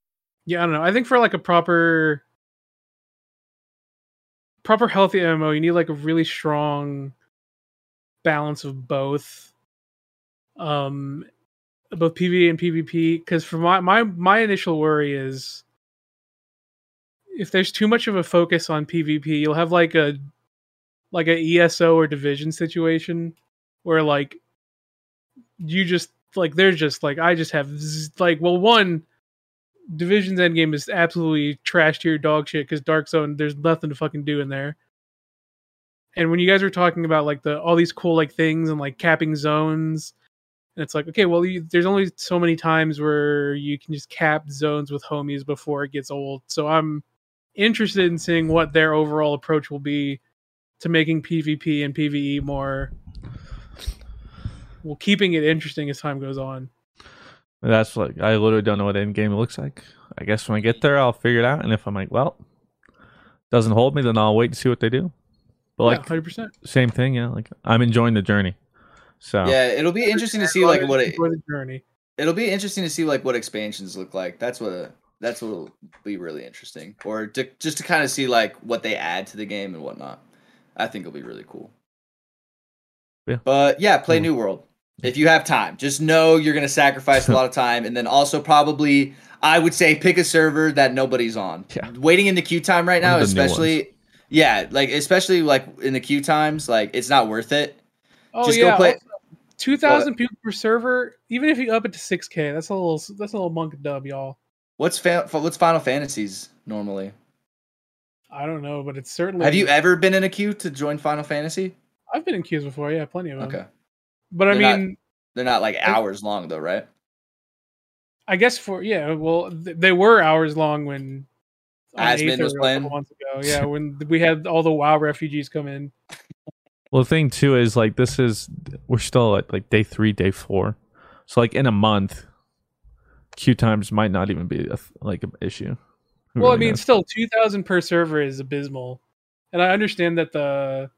Yeah, I don't know. I think for like a proper proper healthy MMO, you need like a really strong balance of both. Um both PvE and PvP because for my my my initial worry is if there's too much of a focus on PvP, you'll have like a like a ESO or division situation where like you just like there's just like I just have z- like well one Division's endgame is absolutely trash tier dog shit because Dark Zone, there's nothing to fucking do in there. And when you guys were talking about like the all these cool like things and like capping zones, and it's like okay, well, you, there's only so many times where you can just cap zones with homies before it gets old. So I'm interested in seeing what their overall approach will be to making PvP and PvE more, well, keeping it interesting as time goes on. That's like I literally don't know what end game looks like. I guess when I get there, I'll figure it out. And if I'm like, well, doesn't hold me, then I'll wait to see what they do. But like, hundred percent. same thing, yeah. Like I'm enjoying the journey. So Yeah, it'll be interesting to see like what it, Enjoy the journey. it'll be interesting to see like what expansions look like. That's what that's what will be really interesting, or to, just to kind of see like what they add to the game and whatnot. I think it'll be really cool. Yeah. But yeah, play Hmm. New World if you have time. Just know you're gonna sacrifice a lot of time, and then also probably I would say pick a server that nobody's on. Yeah. Waiting in the queue time right now, of the new especially. Yeah, like especially like in the queue times, like it's not worth it. Oh Just yeah, go play. two thousand people per server. Even if you up it to six k, that's a little that's a little monk dub, y'all. What's fa- what's Final Fantasies normally? I don't know, but it's certainly. Have you ever been in a queue to join Final Fantasy? I've been in queues before, yeah, plenty of them. Okay. But I They're not- mean, They're not like hours long though, right? I guess for yeah, well, th- they were hours long when on Asmon was playing? months ago. Yeah, when we had all the WoW refugees come in. Well, the thing too is like this is we're still at like day three, day four, so like in a month, queue times might not even be a, like an issue. Who well, I mean, knows? still two thousand per server is abysmal, and I understand that the.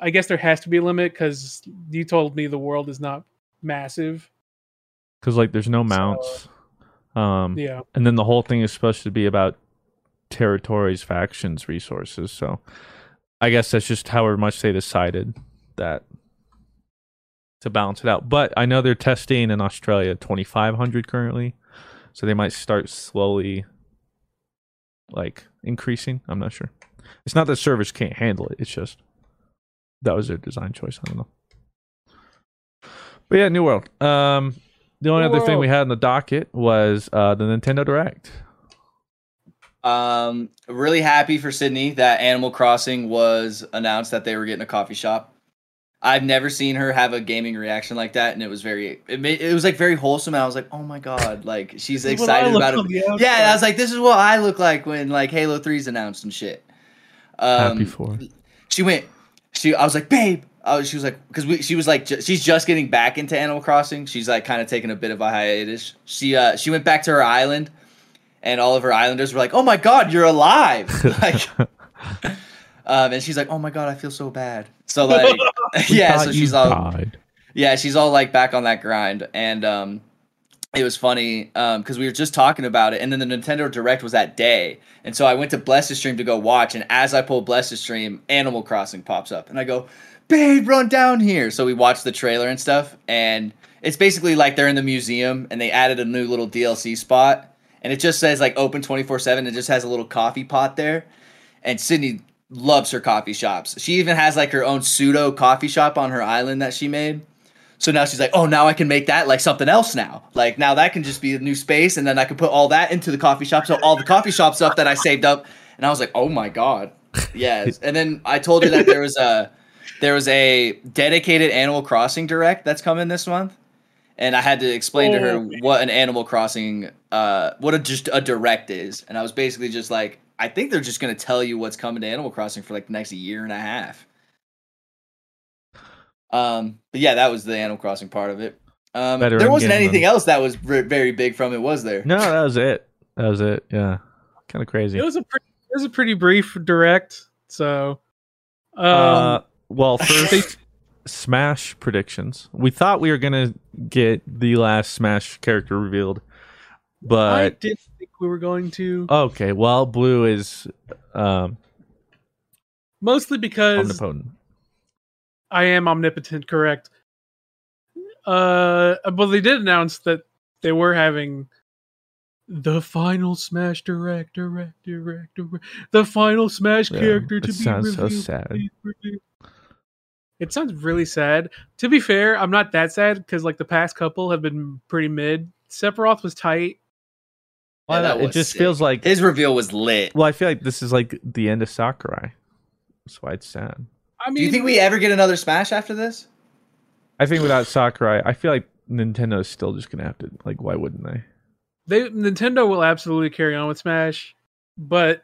I guess there has to be a limit because you told me the world is not massive. because like there's no mounts. Um, Yeah. and then the whole thing is supposed to be about territories, factions, resources. So I guess that's just however much they decided that to balance it out. But I know they're testing in Australia 2,500 currently, so they might start slowly like increasing. I'm not sure. It's not that servers can't handle it. It's just that was their design choice. I don't know. But yeah, New World. Um, the only New other thing we had on the docket was uh, the Nintendo Direct. Um, really happy for Sydney that Animal Crossing was announced that they were getting a coffee shop. I've never seen her have a gaming reaction like that, and it was very, it, made, it was like very wholesome. And I was like, oh my god, like she's This is what I excited about it. Yeah, and I was like, this is what I look like when like Halo 3's announced and shit. Um, Happy for. she went she i was like babe. I was, she was like because we she was like ju- she's just getting back into animal crossing. She's like kind of taking a bit of a hiatus. She uh she went back to her island and all of her islanders were like oh my god you're alive! Like um and she's like oh my god i feel so bad. So like yeah so she's all died. yeah, she's all like back on that grind, and um, it was funny um, because we were just talking about it, and then the Nintendo Direct was that day, and so I went to Bless's stream to go watch, and as I pull Bless's stream, Animal Crossing pops up, and I go, "Babe, run down here!" So we watched the trailer and stuff, and it's basically like they're in the museum, and they added a new little DLC spot, and it just says like open twenty four seven, it just has a little coffee pot there, and Sydney loves her coffee shops. She even has like her own pseudo coffee shop on her island that she made. So now she's like, oh, now I can make that like something else now. Like now that can just be a new space, and then I can put all that into the coffee shop. So all the coffee shop stuff that I saved up, and I was like, oh my god, yes. And then I told her that there was a there was a dedicated Animal Crossing direct that's coming this month, and I had to explain to her Oh. what an Animal Crossing, uh, what a just a direct is, and I was basically just like, I think they're just gonna tell you what's coming to Animal Crossing for like the next year and a half. Um, but yeah, that was the Animal Crossing part of it. Um, Better there wasn't anything than- else that was ver- very big from it, was there? No, that was it. That was it. Yeah, kind of crazy. It was a pretty, it was a pretty brief direct. So, um, uh, well, first Smash predictions. We thought we were gonna get the last Smash character revealed, but I didn't think we were going to okay. Well, Blue is um, mostly because omnipotent. I am omnipotent, correct? Uh, but they did announce that they were having the final Smash Direct, Direct, Direct, Direct, the final Smash Yeah, character it to be sounds so sad. It sounds really sad. To be fair, I'm not that sad because like the past couple have been pretty mid. Sephiroth was tight. Yeah, that it was just sick. feels like His reveal was lit. Well, I feel like this is like the end of Sakurai. That's why it's sad. I mean, Do you think we ever get another Smash after this? I think without Sakurai, I feel like Nintendo is still just gonna have to like. Why wouldn't they? they Nintendo will absolutely carry on with Smash, but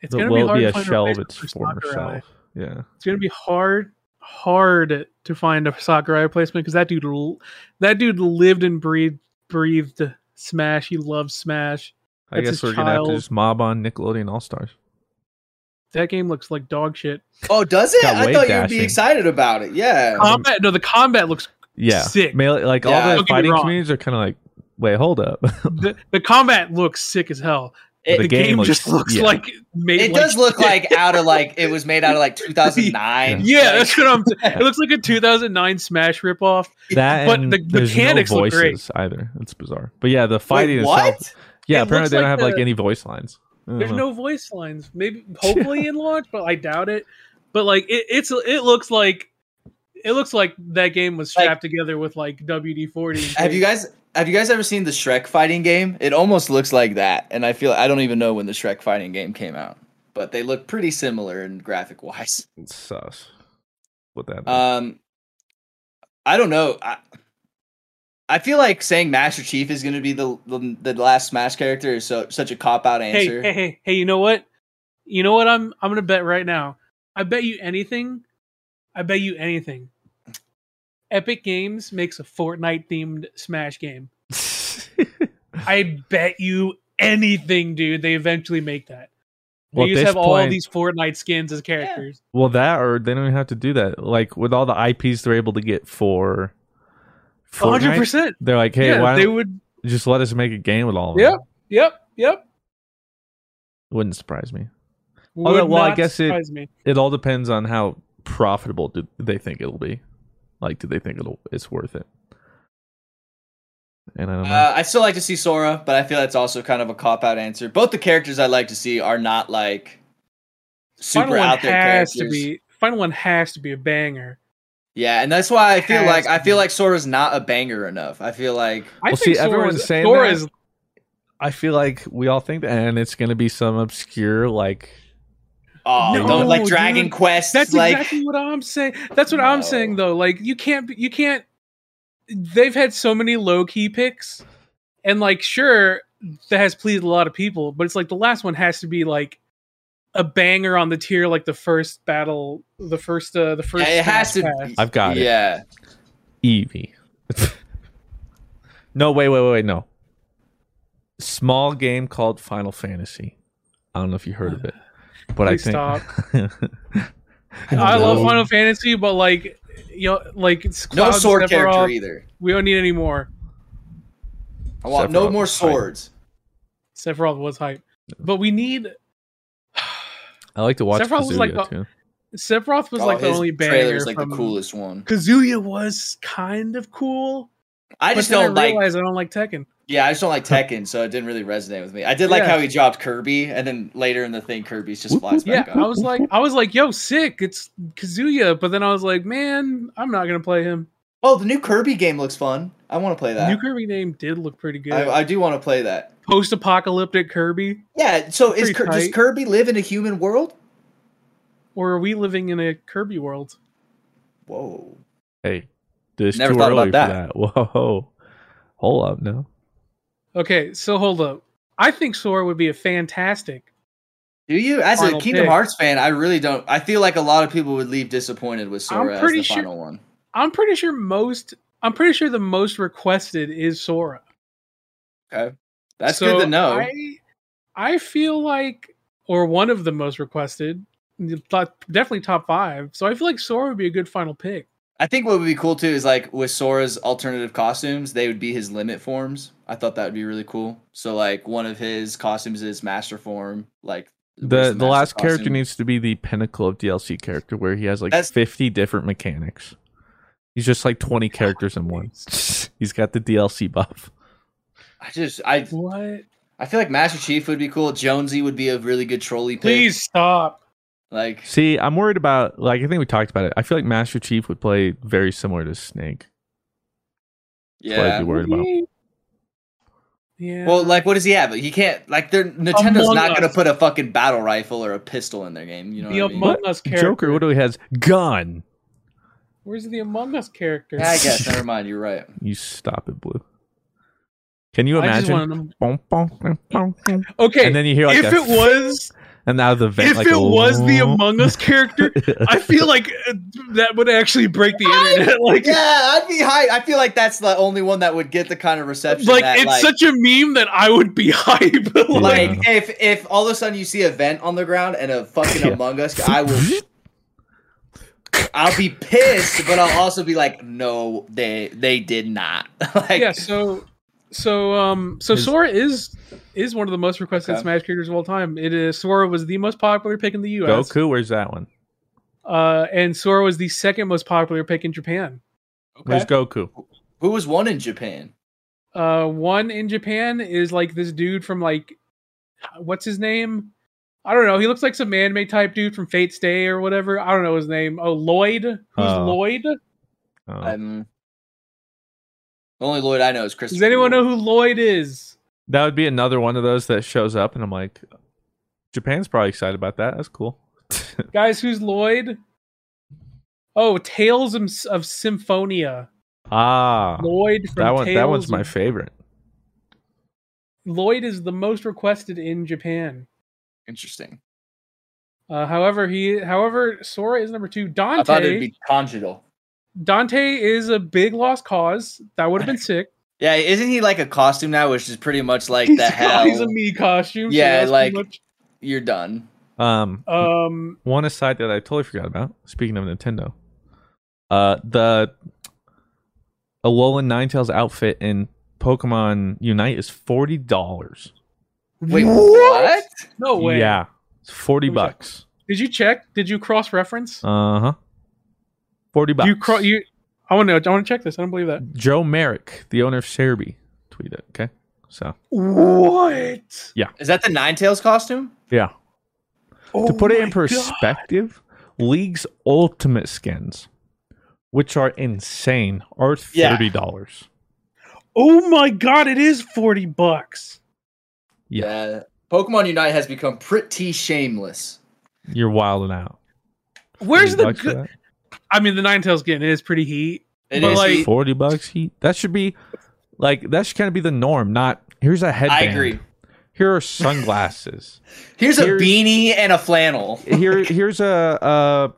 it's But going to will be it hard be to a find shell of its for former Sakurai. self? Yeah. It's going to be hard, hard to find a Sakurai replacement because that dude, that dude lived and breathed, breathed Smash. He loves Smash. I That's guess we're gonna have to just mob on Nickelodeon All Stars. That game looks like dog shit. Oh, does it? I wave thought you would be excited about it. Yeah. Combat, no, the combat looks Yeah, sick. Melee- like Yeah. all the fighting wrong. communities are kind of like, wait, hold up. the, the combat looks sick as hell. It- the, The game, game looks- just looks yeah. like made. It like does look shit. like out of like it was made out of like 2009. Yeah, Like, that's what I'm. It looks like a 2009 Smash ripoff. that But and the there's mechanics no look great. voices either. It's bizarre. But yeah, the fighting what? itself. Yeah, It apparently looks they don't like have like any voice lines. I don't There's know. no voice lines. Maybe hopefully in launch, but I doubt it. But like it, it's it looks like it looks like that game was strapped together with like WD forty. Have you guys have you guys ever seen the Shrek fighting game? It almost looks like that, and I feel I don't even know when the Shrek fighting game came out, but they look pretty similar in graphic wise. It's sus. What that? means. Um, I don't know. I, I feel like saying Master Chief is going to be the, the the last Smash character is so such a cop out answer. hey, hey, hey! You know what? You know what? I'm I'm gonna bet right now. I bet you anything. I bet you anything. Epic Games makes a Fortnite themed Smash game. I bet you anything, dude. They eventually make that. They Well, at just this have all these Fortnite skins as characters. Well, that or they don't even have to do that. Like with all the IPs they're able to get for hundred Fortnite, percent. They're like, hey, Yeah, why they don't would. just let us make a game with all of Yep, them? yep, yep. Yep. Wouldn't surprise me. Would Although, well, I guess it me. it all depends on how profitable do they think it'll be. Like, do they think it'll it's worth it? And I don't know. Uh, I still like to see Sora, but I feel that's also kind of a cop out answer. Both the characters I like to see are not like super Final one out there has characters. to be. Final one has to be a banger. Yeah, and that's why I feel Has like to I feel like Sora's not a banger enough. I feel like I well, think see, everyone's saying Sora that. is- I feel like we all think that, and it's going to be some obscure like. oh, No, don't like Dragon dude. Quest. That's like exactly what I'm saying. That's what I'm saying though. Like you can't. be- You can't. They've had so many low key picks, and like sure that has pleased a lot of people, but it's like the last one has to be like a banger on the tier, like the first battle, the first, uh the first. Yeah, it has to Pass. I've got it. yeah. Eevee. no, wait, wait, wait, wait, no. Small game called Final Fantasy. I don't know if you heard of it, but I think. stop. I I love. Final Fantasy, but like you know, like it's No sword Sephiroth. character either. We don't need any more. I want no Sephiroth more was hype. swords. Sephiroth was hype, but we need. I like to watch Sephiroth was like Kazuya, the- too. Sephiroth was Oh, like the oh, only banger. trailer's like from, the coolest one. Kazuya was kind of cool. I just don't like. realized I don't like Tekken. Yeah, I just don't like Tekken, so it didn't really resonate with me. I did like Yeah. how he dropped Kirby, and then later in the thing, Kirby's just flies Yeah, back I was like, I was like, yo, sick. It's Kazuya, but then I was like, man, I'm not gonna play him. Oh, the new Kirby game looks fun. I want to play that. New Kirby name did look pretty good. I, I do want to play that. Post-apocalyptic Kirby, Yeah. So is Pretty Kir- does. Kirby live in a human world? or are we living in a Kirby world? Whoa. Hey, this Never too thought early about for that. Whoa, hold up, no. Okay, so hold up. I think Sora would be a fantastic. Do you? As Final a Kingdom pick. Hearts fan, I really don't. I feel like a lot of people would leave disappointed with I'm Sora as the sure- final one. I'm pretty sure most. I'm pretty sure the most requested is Sora. Okay, that's So good to know. I, I feel like, or one of the most requested, definitely top five. So I feel like Sora would be a good final pick. I think what would be cool too is like with Sora's alternative costumes, they would be his limit forms. I thought that would be really cool. So like one of his costumes is Master Form, like The wears the Master last character needs to be the pinnacle of DLC character, where he has like That's- fifty different mechanics. He's just like twenty characters in one. He's got the DLC buff. I just I What? I feel like Master Chief would be cool. Jonesy would be a really good trolley pick. Please stop. Like See, I'm worried about like I think we talked about it. I feel like Master Chief would play very similar to Snake. That's what I'd yeah. be worried about. Yeah. Well, like what does he have? He can't like they're Nintendo's Among not gonna put a fucking battle rifle or a pistol in their game. You know the what I mean? Among Us character. Joker, what do he has? Gun. Where's the Among Us character? I guess. Never mind. You're right. You stop it, Blue. Can you imagine? Okay. And then you hear like if it was and out of the vent, if like it a was the. Among Us character, I feel like uh, that would actually break the internet. Like, Yeah, I'd be hype. I feel like that's the only one that would get the kind of reception. like that, it's like, such a meme that I would be hype. like, like if if all of a sudden you see a vent on the ground and a fucking Yeah. Among Us, I will. I'll be pissed, but I'll also be like, no, they they did not. like, yeah, so so um so Is- Sora is is one of the most requested Okay. Smash characters of all time. It is Sora was the most popular pick in the US. Goku. Where's that one? Uh and Sora was the second most popular pick in Japan. Where's Goku? who was one in Japan? Uh one in Japan is like this dude from like what's his name? I don't know. He looks like some anime type dude from Fate Stay or whatever. I don't know his name. Oh, Lloyd. Who's Oh. Lloyd? Oh. Um, the only Lloyd I know is Christopher. Does anyone know who Lloyd is? that would be another one of those that shows up, and I'm like, Japan's probably excited about that. That's cool. Guys, who's Lloyd? Oh, Tales of, of Symphonia. Ah, Lloyd from that one. That one's my favorite. Lloyd is the most requested in Japan. Interesting. Uh, however, he however Sora is number two. Dante. I thought it'd be conjugal. Dante is a big lost cause. That would have been sick. Yeah, isn't he like a costume now, which is pretty much like he's, the hell? he's a me costume. yeah, that's like much- you're done. Um, um, one aside that I totally forgot about. Speaking of Nintendo, uh, the Alolan Ninetales outfit in Pokemon Unite is forty dollars. Wait, what? no way. Yeah, it's forty Let me check. bucks. Did you check? Did you cross reference? Uh huh. Forty bucks. You cro- you. I want to. I want to check this. I don't believe that. Joe Merrick, the owner of Serebii, tweeted. Okay, so What? yeah, Is that the Ninetales costume? yeah. Oh to put it in my God. perspective, League's ultimate skins, which are insane, are thirty dollars. Oh my god! It is forty bucks. Yeah. Pokemon Unite has become pretty shameless. You're wilding out. Where's the bucks for good? That? I mean, the Ninetales skin is pretty heat. It but is like, heat. forty bucks heat. That should be like that should kind of be the norm. Not here's a headband. I agree. Here are sunglasses. Here's a beanie and a flannel. Here here's a uh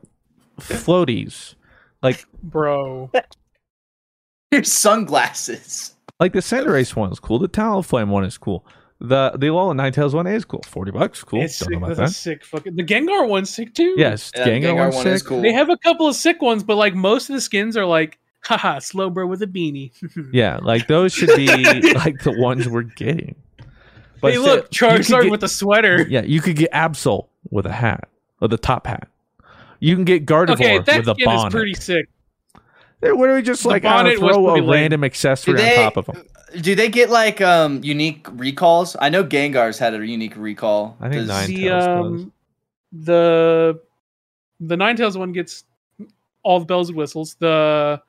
floaties. Like bro. Here's sunglasses. like the Cinderace one is cool. The Talonflame one is cool. The the Alolan Ninetales one is cool. Forty bucks, cool. It's Don't sick. know about That's a that. sick fucking. The Gengar one's sick too. Yes, Yeah, the Gengar, Gengar one's one is sick. cool. They have a couple of sick ones, but like most of the skins are like, haha, Slowbro with a beanie. Yeah, like those should be like the ones we're getting. hey, still, look, you could Charizard get- with a sweater. Yeah, you could get Absol with a hat or the top hat. You can get Gardevoir Okay, that with a skin bonnet. is pretty sick. Hey, What do we just The like bonnet was throw a random accessory Do on top of them? Do they get like um unique recalls? I know Gengar's had a unique recall. I think Does- Ninetales The does. um, the the Ninetales one gets all the bells and whistles. The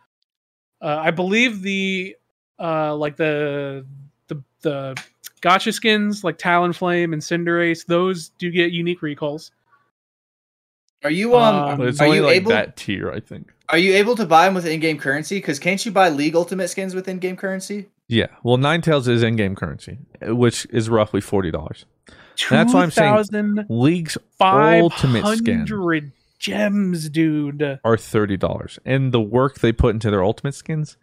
uh, I believe the uh like the the the gacha skins like Talonflame and Cinderace, those do get unique recalls. Are you um? Um, it's are only you like able? that tier, I think. Are you able to buy them with in-game currency? Because can't you buy League Ultimate skins with in-game currency? Yeah. Well, Ninetales is in-game currency, which is roughly forty dollars. That's why I'm saying League's ultimate skin 2,500 gems, dude. are thirty dollars, and the work they put into their ultimate skins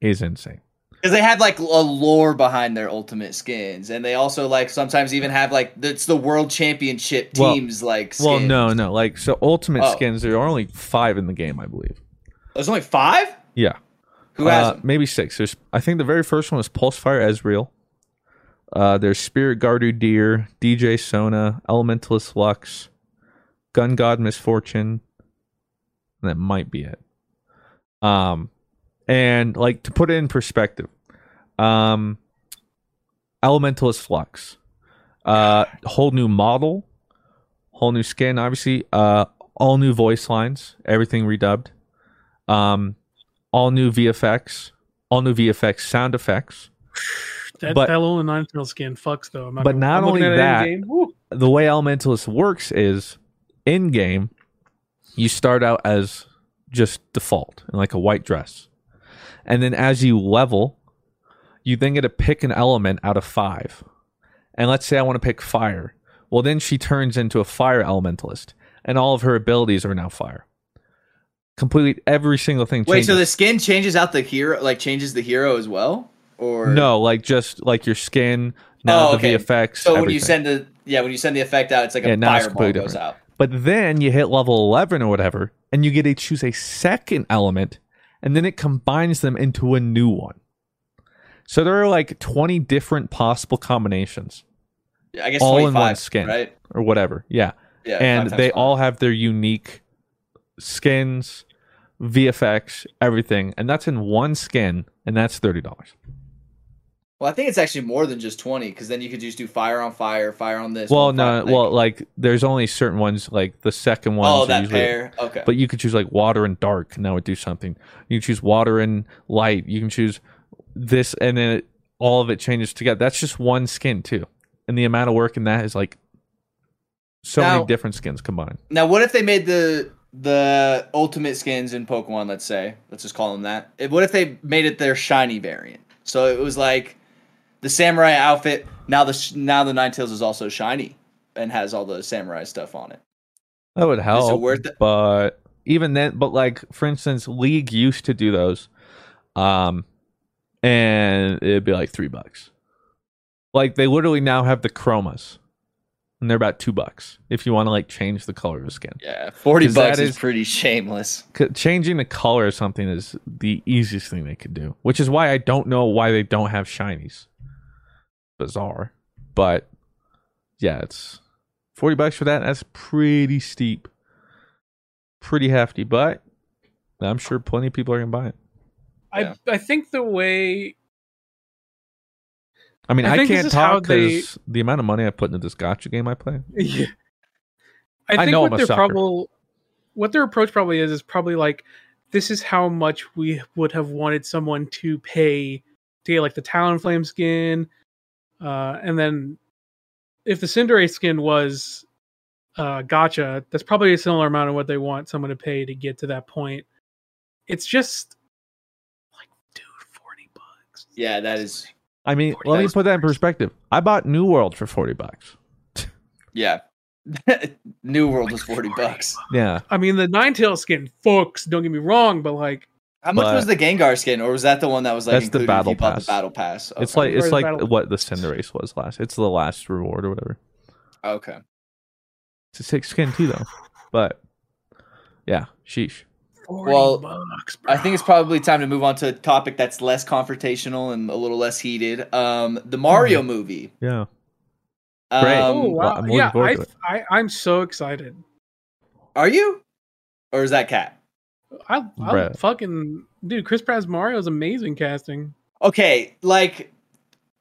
is insane. Because they have like a lore behind their ultimate skins, and they also like sometimes even have like it's the world championship Well- teams like. Skins. Well, no, no. Like so, ultimate Oh. skins there are only five in the game, I believe. there's only five. Yeah. Who has Uh, maybe six. There's, I think the very first one was Pulsefire Ezreal. Uh, there's Spirit Guard Udyr, DJ Sona, Elementalist Lux, Gun God Miss Fortune. That might be it. Um, and like to put it in perspective, um, Elementalist Lux, uh, whole new model, whole new skin, obviously, uh, all new voice lines, everything redubbed, um, all new VFX, all new VFX sound effects. That, But- that little Ninetales skin fucks though. I'm not but gonna- not I'm only at that, the way Elementalist works is in game, you start out as just default in like a white dress. And then as you level, you then get to pick an element out of five. And let's say I want to pick fire. Well, then she turns into a fire elementalist, and all of her abilities are now fire. Completely every single thing Wait, so the skin changes out the hero, like changes the hero as well, or no, like just like your skin, now Oh, the okay. VFX. So when you send the yeah, when you send the effect out, it's like Yeah, a fireball goes out. But then you hit level 11 or whatever, and you get to choose a second element, and then it combines them into a new one. So there are like 20 different possible combinations, Yeah, I guess all in 25, one skin, right? or whatever. Yeah. Yeah, and they all have their unique skins, VFX, everything. And that's in one skin, and that's $30. Well, I think it's actually more than just twenty because then you could just do fire on fire, fire on this. Well, no, well, like there's only certain ones, like the second one. Oh, that pair? Okay. But you could choose like water and dark, and that would do something. You can choose water and light. You can choose this, and then it, all of it changes together. That's just one skin too, and the amount of work in that is like so Now- many different skins combined. Now, what if they made the the ultimate skins in Pokemon, let's say, let's just call them that. What if they made it their shiny variant? So it was like the samurai outfit. Now the now the Ninetales is also shiny and has all the samurai stuff on it. That would help. worth it? But even then, but like for instance, League used to do those, um, and it'd be like three bucks. Like they literally now have the chromas, and they're about two bucks if you want to like change the color of the skin. Yeah, forty bucks is, pretty shameless. Changing the color of something is the easiest thing they could do, which is why I don't know why they don't have shinies. Bizarre, but yeah, it's forty bucks for that. That's pretty steep, pretty hefty, but I'm sure plenty of people are gonna buy it. I I think the way I mean, I I, can't is how talk they- the amount of money I put into this gacha game I play. yeah. I I think know what I'm a their sucker. probably what their approach probably is is probably like this is how much we would have wanted someone to pay to get like the Talonflame skin, uh, and then if the Cinderace skin was uh, gacha, that's probably a similar amount of what they want someone to pay to get to that point. It's just dude, forty bucks. Yeah, that is. I mean, let me put that in perspective. I bought New World for forty bucks. Yeah, New World was forty bucks. Yeah, I mean, the Ninetale skin fucks. Don't get me wrong, but like, How much But- was the Gengar skin, or was that the one that was like that's the included if battle pass. The battle pass. It's like it's the like battle- what the Cinderace was last. It's the last reward or whatever. okay. It's a six skin too though, but yeah, sheesh. Well, I think it's probably time to move on to a topic that's less confrontational and a little less heated. Um, the Mario movie. Yeah. Um, Great. oh wow, I'm yeah, I, to it. I I'm so excited. Are you? Or is that cat? I, I fucking dude, Chris Pratt's Mario is amazing casting. Okay, like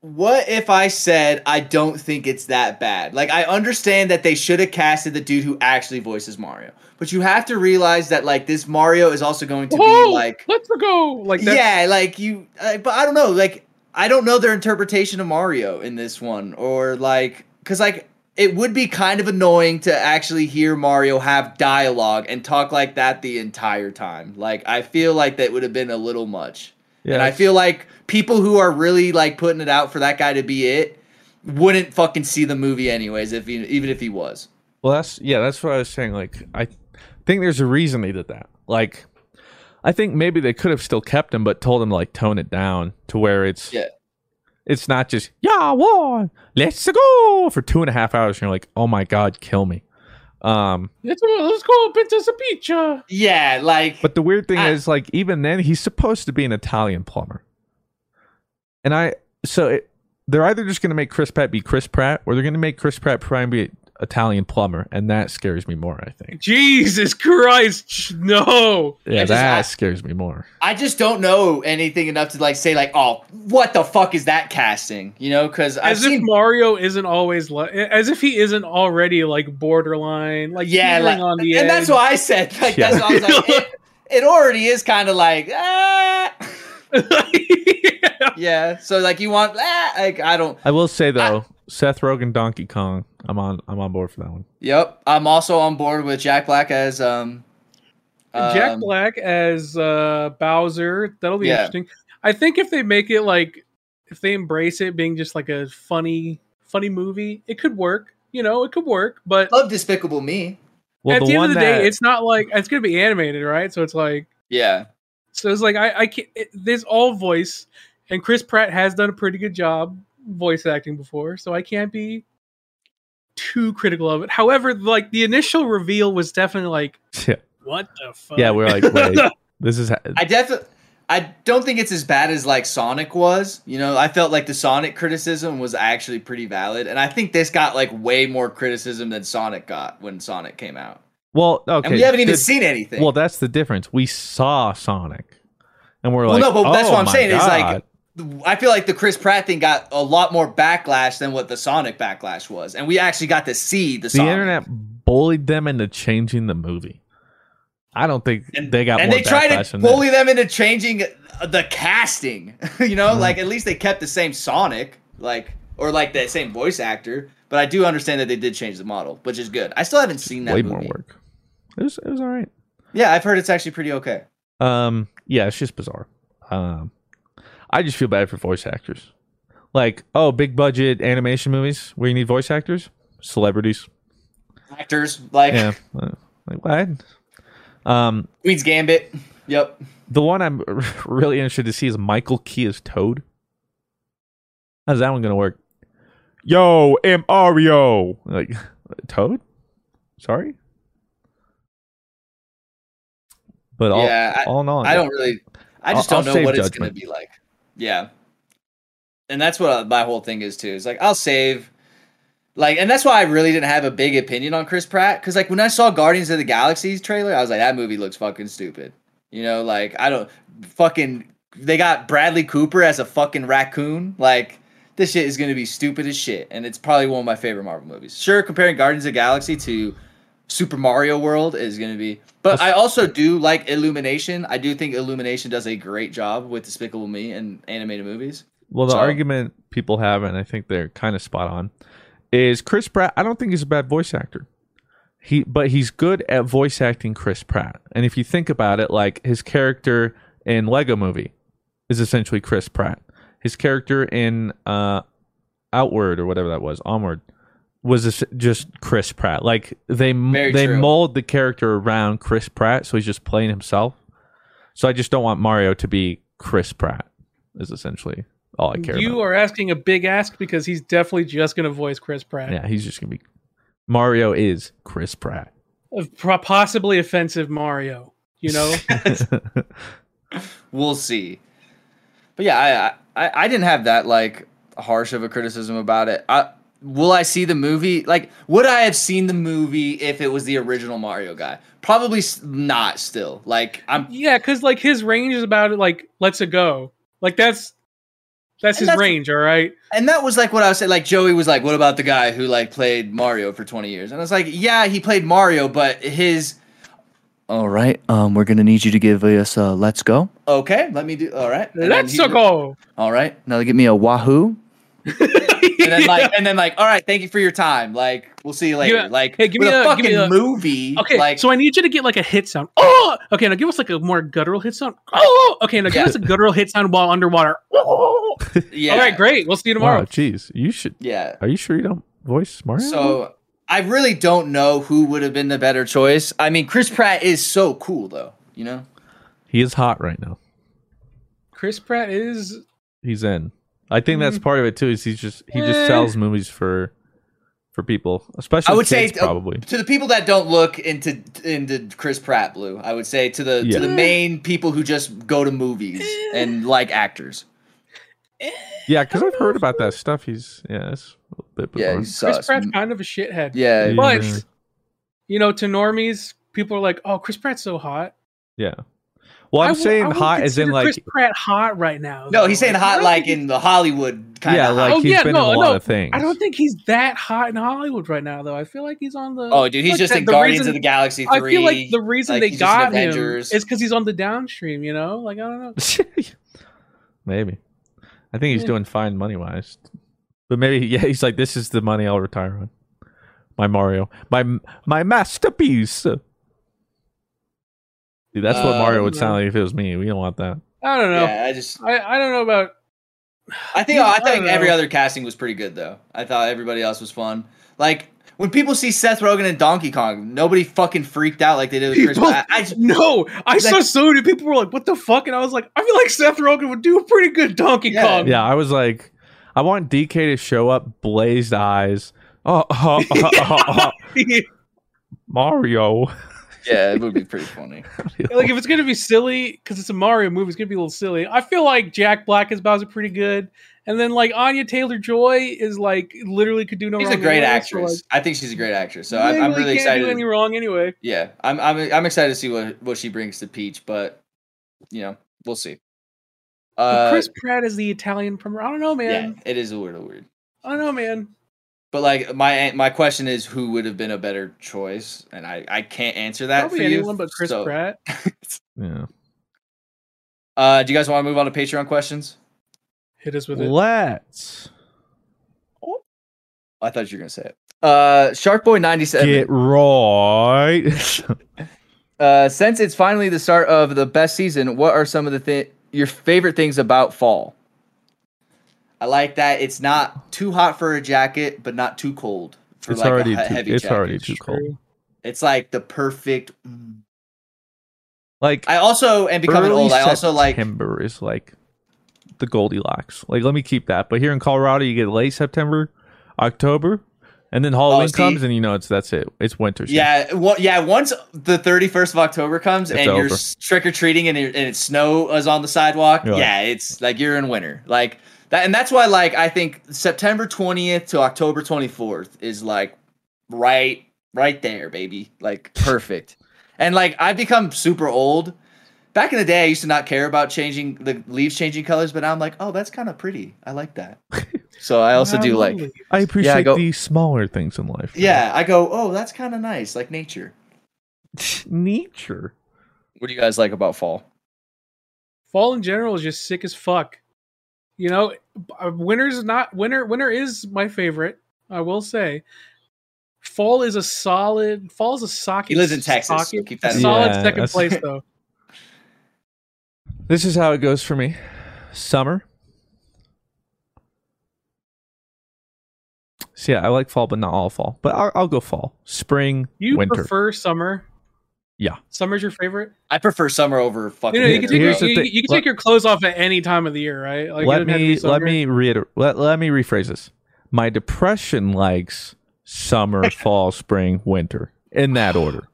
what if I said I don't think it's that bad? Like I understand that they should have casted the dude who actually voices Mario. But you have to realize that like this Mario is also going to Whoa, be like let's go like that. Yeah, like you uh, but I don't know, like I don't know their interpretation of Mario in this one or like cuz like it would be kind of annoying to actually hear Mario have dialogue and talk like that the entire time. Like I feel like that would have been a little much. and I feel like people who are really like putting it out for that guy to be it wouldn't fucking see the movie anyways if he, even if he was. Well, that's yeah, that's what I was saying. Like, I think there's a reason they did that. Like, I think maybe they could have still kept him, but told him to like tone it down to where it's Yeah. It's not just yeah, one, let's go for two and a half hours. And you're like, oh my god, kill me. Um, Let's go, let's go, Princess Peach. uh. Yeah, like but the weird thing I- is, like, even then, he's supposed to be an Italian plumber, and I so it, they're either just going to make Chris Pratt be Chris Pratt, or they're going to make Chris Pratt try and be an Italian plumber, and that scares me more. I think. Jesus Christ, no. Yeah, just- that I- scares me more. I just don't know anything enough to like say like, "Oh, what the fuck is that casting?" You know, cuz I've As if seen Mario isn't always like, as if he isn't already like borderline, like yeah, like, on the and edge. that's why I said like Yeah. that's why I was like it, it already is kind of like ah. yeah, so like you want ah, like I don't I will say though, Seth Rogen, Donkey Kong. I'm on. I'm on board for that one. Yep, I'm also on board with Jack Black as um Jack um, Black as uh, Bowser. That'll be Yeah. interesting. I think if they make it like, if they embrace it being just like a funny, funny movie, it could work. You know, it could work. But love Despicable Me. Well, at the the, end of the that day, it's not like it's gonna be animated, right? So it's like, Yeah. so it's like I, I can't. It, there's all voice, and Chris Pratt has done a pretty good job voice acting before, so I can't be too critical of it. However, like the initial reveal was definitely like, yeah, what the fuck? yeah. We're like, wait, this is. Ha- I definitely I don't think it's as bad as like Sonic was. You know, I felt like the Sonic criticism was actually pretty valid, and I think this got like way more criticism than Sonic got when Sonic came out. well, okay. And we haven't even the- seen anything. Well, that's the difference. We saw Sonic, and we're Well, like, no, but that's oh what I'm oh my saying is like God. I feel like the Chris Pratt thing got a lot more backlash than what the Sonic backlash was, and we actually got to see the, the Sonic. internet bullied them into changing the movie. I don't think they got and they tried to bully them into changing the casting. you know, Mm. like at least they kept the same Sonic, like or like the same voice actor. But I do understand that they did change the model, which is good. I still haven't seen that Way movie. more work. It was. It was all right. Yeah, I've heard it's actually pretty okay. Um, yeah, it's just bizarre. Um, I just feel bad for voice actors. Like, oh, big budget animation movies where you need voice actors, celebrities. Actors like Yeah, like what? Um, Queen's Gambit. Yep. the one I'm really interested to see is Michael Key as Toad. How's that one gonna work? Yo, Mario like Toad? Sorry, but all, yeah, I, all in all, I don't really. I just I'll- don't I'll know what it's gonna be like. Yeah, and that's what uh, my whole thing is too. Is like I'll save, like, and that's why I really didn't have a big opinion on Chris Pratt because like when I saw Guardians of the Galaxy's trailer, I was like, that movie looks fucking stupid. You know, like I don't fucking. They got Bradley Cooper as a fucking raccoon. Like this shit is going to be stupid as shit, and it's probably one of my favorite Marvel movies. Sure, comparing Guardians of the Galaxy to Super Mario World is going to be. But I also do like Illumination. I do think Illumination does a great job with Despicable Me and animated movies. Well, the So- argument people have, and I think they're kind of spot on, is Chris Pratt. I don't think he's a bad voice actor. He, but he's good at voice acting Chris Pratt. And if you think about it, like his character in Lego Movie is essentially Chris Pratt. His character in uh, Outward or whatever that was, Onward, was just Chris Pratt. Like they Very they true. mold the character around Chris Pratt, so he's just playing himself. So I just don't want Mario to be Chris Pratt. Is essentially all I care You about. are asking a big ask because he's definitely just going to voice Chris Pratt. Yeah, he's just gonna be. Mario is Chris Pratt. A possibly offensive Mario. You know, We'll see. But yeah, I, I I didn't have that like harsh of a criticism about it. I, will I see the movie? Like, would I have seen the movie if it was the original Mario guy? Probably not. Still, like I'm yeah, because like his range is about it. Like, let's it go. Like that's that's his that's- range. All right. And that was like what I was saying. Like Joey was like, "What about the guy who like played Mario for 20 years?" And I was like, "Yeah, he played Mario, but his." All right. Um, we're gonna need you to give us a "Let's Go." Okay, let me do. All right. Let's he- go. All right. Now give me a Wahoo. And then like, and then like, all right. Thank you for your time. Like, we'll see you later. Yeah. Like, Hey, give me a, a- fucking give me a- movie. Okay, Like, so I need you to get like a hit sound. Oh, okay. Now give us like a more guttural hit sound. Oh, okay. Now give Yeah. us a guttural hit sound while underwater. Oh. yeah. All right, great. We'll see you tomorrow. Wow, jeez, you should. Yeah. Are you sure you don't voice Mario? So I really don't know who would have been the better choice. I mean, Chris Pratt is so cool though. You know. he is hot right now. Chris Pratt is He's in. I think that's part of it too. Is he's just he just Eh. sells movies for for people, especially I would say kids, uh, probably. to the people that don't look into into Chris Pratt blue. I would say to the Yeah. to the main people who just go to movies and like actors. Yeah, because I've heard about that stuff. He's yeah, it's a bit Yeah, bizarre. he's Chris sus. Pratt's kind of a shithead. Yeah, but Yeah. you know, to normies, people are like, "Oh, Chris Pratt's so hot." yeah. Well, I'm I saying wouldn't hot as in like Chris Pratt hot right now. No, though. he's saying Like, hot like in the Hollywood kind yeah, of. like Oh, he's yeah, been no, in a lot no. of things. I don't think he's that hot in Hollywood right now, though. I feel like he's on the. Oh, dude, he's like just the- in Guardians reason- of the Galaxy I feel like the reason like, they he's just in got him is because he's on the downstream. You know, like I don't know. maybe. I think he's Yeah. doing fine money wise, but maybe yeah, he's like, this is the money I'll retire on. My Mario, my my masterpiece. Dude, that's what Uh, Mario would sound like if it was me. We don't want that. I don't know. Yeah, I just. I, I don't know about. I think I I think every know. other casting was pretty good though. I thought everybody else was fun. Like when people see Seth Rogen and Donkey Kong, nobody fucking freaked out like they did with Chris People, Pratt. I just, no, I saw Like- so many people were like, "What the fuck?" And I was like, "I feel like Seth Rogen would do a pretty good Donkey Yeah. Kong." Yeah, I was like, I want DK to show up, blazed eyes. Oh, oh, oh, oh, oh, Mario. Yeah, it would be pretty funny. like if it's gonna be silly because it's a Mario movie, it's gonna be a little silly. I feel like Jack Black as Bowser pretty good, and then like Anya Taylor Joy is like literally could do no She's wrong. a great anyway, so, actress. like, I think she's a great actress. So I'm, I'm really can't excited. Do any wrong anyway? Yeah, I'm, I'm I'm excited to see what what she brings to Peach, but you know we'll see. Uh, Chris Pratt is the Italian from. I don't know, yeah, man. it is a little weird. I don't know, man. But like my my question is, who would have been a better choice? And I I can't answer that Probably for you. anyone but Chris so- Pratt. Yeah. Uh, do you guys want to move on to Patreon questions? Hit us with it. Let's I thought you were gonna say it. Uh, Shark Boy ninety seven. get right. Uh, since it's finally the start of the best season, what are some of the thi- your favorite things about fall? I like that it's not too hot for a jacket, but not too cold for It's like already a he- too, heavy it's jacket. already too cold. It's like the perfect. mm. Like I also am becoming early old. I also like September is like the Goldilocks. Like let me keep that. But here in Colorado, you get late September, October, and then Halloween Oh, comes, and you know it's that's it. It's winter. season. Yeah, well, yeah. Once the thirty first of October comes It's and you're trick or treating and, it- and it's snow is on the sidewalk, You're like- yeah, it's like you're in winter. Like that, and that's why like I think September twentieth to October twenty fourth is like right, right there, baby, like perfect. and like I've become super old. Back in the day, I used to not care about changing the leaves changing colors, but now I'm like, oh, that's kind of pretty. I like that. So I also do like, I appreciate I go- the smaller things in life. yeah, I go, oh, that's kind of nice, like nature. Nature. What do you guys like about fall? Fall in general is just sick as fuck. You know, uh, winter's not winter. Winter is my favorite. I will say. Fall is a solid. Fall is a socket. He lives in Texas, so keep that in solid. Yeah, second place though. This is how it goes for me. Summer. So yeah, I like fall, but not all fall. But I'll, I'll go fall, spring, You winter. prefer summer? Yeah, Summer's your favorite? I prefer summer over fucking. You know, you can winter, take your, Here's the you, you can take your clothes off at any time of the year, right? Like, let doesn't have to be me let me reiterate. Let, let me rephrase this. My depression likes summer, fall, spring, winter in that order.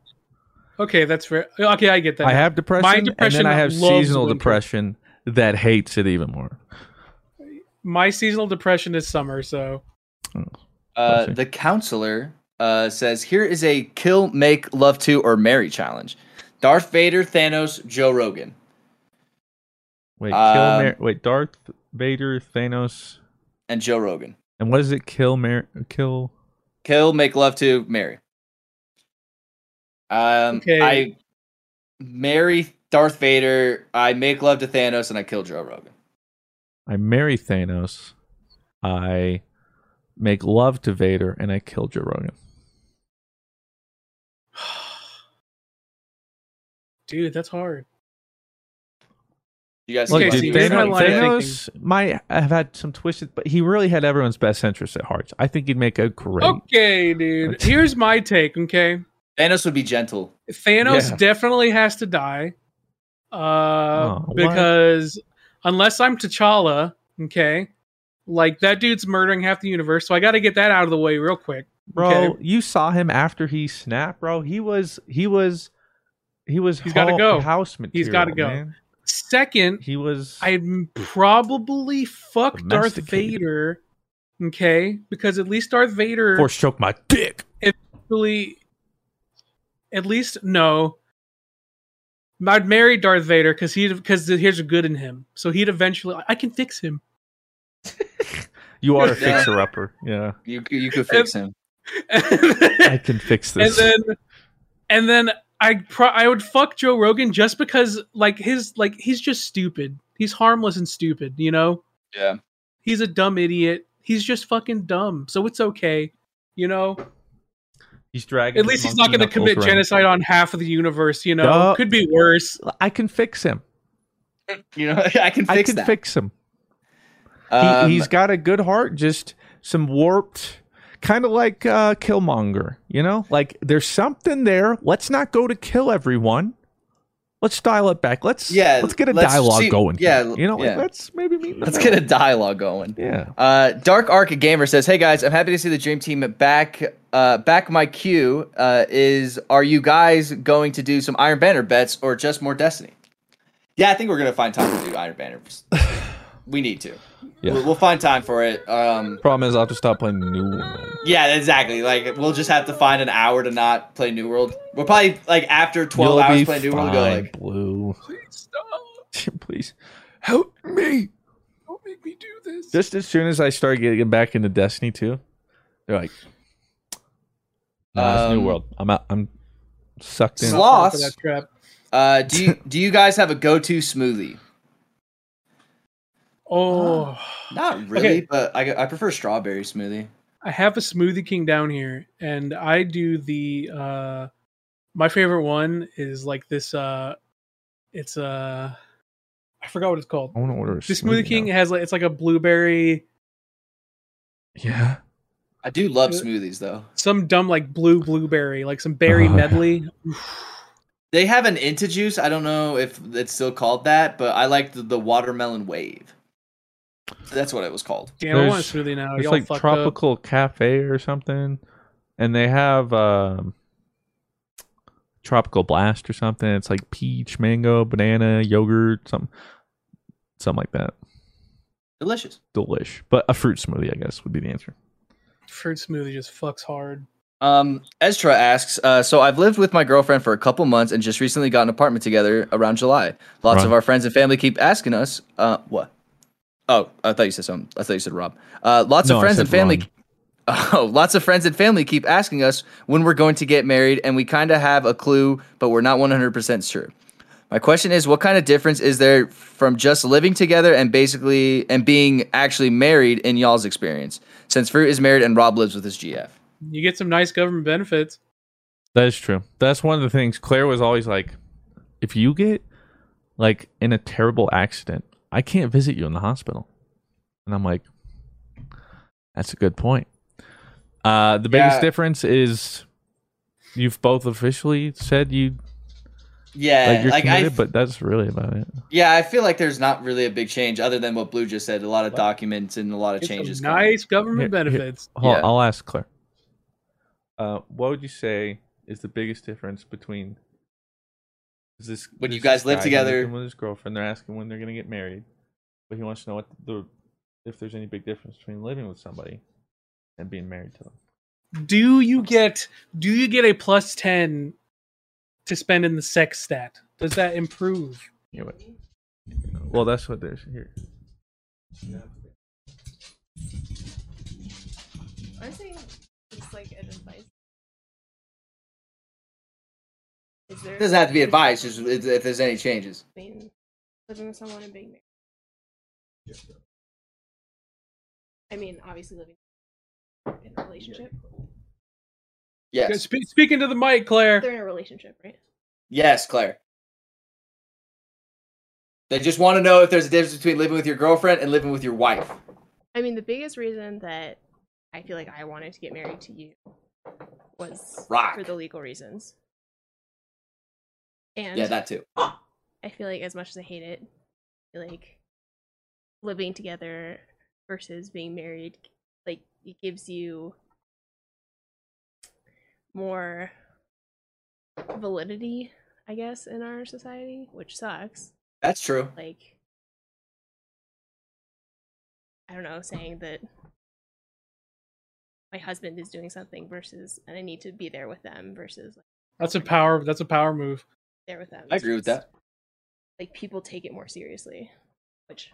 Okay, that's fair. Okay, I get that. I have depression, My and depression then I have seasonal winter. depression that hates it even more. My seasonal depression is summer, so Uh, the counselor uh, says, "Here is a kill, make, love to, or marry challenge: Darth Vader, Thanos, Joe Rogan." Wait, kill, Um, Mar- wait, Darth Vader, Thanos, and Joe Rogan. and what is it? Kill, Mar- kill. Kill, make, love to, marry. Um, Okay. I marry Darth Vader. I make love to Thanos, and I kill Joe Rogan. I marry Thanos. I make love to Vader, and I kill Joe Rogan. dude, that's hard. You guys, Look, Okay, dude, so Thanos, Thanos might have had some twisted, but he really had everyone's best interest at heart. I think he'd make a great. Okay, dude. Here's my take. Okay, Thanos would be gentle. Thanos Yeah. definitely has to die. Uh, Oh, what? because unless I'm T'Challa, okay, like that dude's murdering half the universe, so I got to get that out of the way real quick. Bro, Okay. you saw him after he snapped, bro. He was he was he was He's gotta go. house material. He's gotta go. man. Second, He was I'd probably fuck Darth Vader, okay, because at least Darth Vader force choke my dick. eventually, at least no. I'd marry Darth Vader because he because here's a good in him, so he'd eventually I can fix him. You are a fixer upper. Yeah. You you could fix him. I can fix this. and this. then and then I pro- I would fuck Joe Rogan just because like his like he's just stupid. He's harmless and stupid, you know? Yeah. He's a dumb idiot. He's just fucking dumb. So it's okay. You know? he's dragging. At least he's not going to commit knuckles genocide on half of the universe, you know? Duh. Could be worse. I can fix him. You know, I can I fix can that. fix him. Um, he, he's got a good heart, just some warped, kind of like uh, Killmonger. You know, like there's something there. Let's not go to kill everyone. Let's dial it back. Let's Yeah, Let's get a let's dialogue see- going. yeah, here. you know, like, yeah. let's maybe meet. Let's middle. get a dialogue going. Yeah. Uh, Dark Arc Gamer says, "Hey guys, I'm happy to see the Dream Team back. Uh, back my queue uh, is: Are you guys going to do some Iron Banner bets or just more Destiny? Yeah, I think we're gonna find time to do Iron Banner. we need to. Yeah. We'll, we'll find time for it. Um, Problem is, I'll have to stop playing New World. yeah, exactly. Like we'll just have to find an hour to not play New World. We'll probably like after 12 You'll hours playing New World, go like, Blue. Please stop. Please help me. Don't make me do this. Just as soon as I start getting back into Destiny 2, they're like, nah, it's New Um, World. I'm out. I'm sucked in. Sloth. For that trap. uh, do you do you guys have a go-to smoothie? Oh, Not really, Okay. but I, I prefer strawberry smoothie. I have a Smoothie King down here, and I do the uh My favorite one is like this. uh It's uh I forgot what it's called. I want to order a The Smoothie smoothie King now. has like it's like a blueberry, Yeah. I do love Uh, smoothies though. some dumb like blue blueberry, like some berry Oh, yeah. medley. They have an Inta juice. I don't know if it's still called that, but I like the, the watermelon wave. That's what it was called. Damn, I want a smoothie now. It's like fucked up. tropical cafe or something, and they have um, tropical blast or something. It's like peach, mango, banana, yogurt, something, something like that. Delicious. Delish, but a fruit smoothie, I guess, would be the answer. fruit smoothie just fucks hard. Um, Ezra asks, uh, so I've lived with my girlfriend for a couple months and just recently got an apartment together around July. Lots Right. of our friends and family keep asking us, uh, what? Oh, I thought you said something. I thought you said Rob. Uh, lots No, of friends and family. Ron. Oh, lots of friends and family keep asking us when we're going to get married, and we kind of have a clue, but we're not 100% sure. My question is, what kind of difference is there from just living together and basically and being actually married in y'all's experience? Since Fruit is married and Rob lives with his GF. You get some nice government benefits. That is true. That's one of the things. Claire was always like, if you get like in a terrible accident, I can't visit you in the hospital. And I'm like, that's a good point. Uh, the biggest Yeah. difference is you've both officially said you Yeah, like you're like, I committed, but that's really about it. Yeah, I feel like there's not really a big change other than what Blue just said. A lot of documents and a lot of Get some changes. coming. nice government Here- here- benefits. Hold on, Yeah. I'll ask Claire. Uh, what would you say is the biggest difference between is this When you guys live together- living with his girlfriend? They're asking when they're gonna get married, but he wants to know what the if there's any big difference between living with somebody and being married to them. Do you get do you get a plus ten to spend in the sex stat? Does that improve? Yeah, know what? Well, that's what there's here. Honestly, it's like an advice. There It doesn't have to be advice, just if if there's any changes. between living with someone and being married? I mean, obviously living in a relationship. Yes, Spe- speaking to the mic, Claire. They're in a relationship, right? yes, Claire. They just want to know if there's a difference between living with your girlfriend and living with your wife. I mean, the biggest reason that I feel like I wanted to get married to you was Rock. for the legal reasons. And Yeah, that too. I feel like as much as I hate it, I feel like living together versus being married, like it gives you more validity, I guess, in our society, which sucks. That's true. Like I don't know, saying that my husband is doing something versus and I need to be there with them versus like That's a power. That's a power move. There with them. I agree with that. Like people take it more seriously, which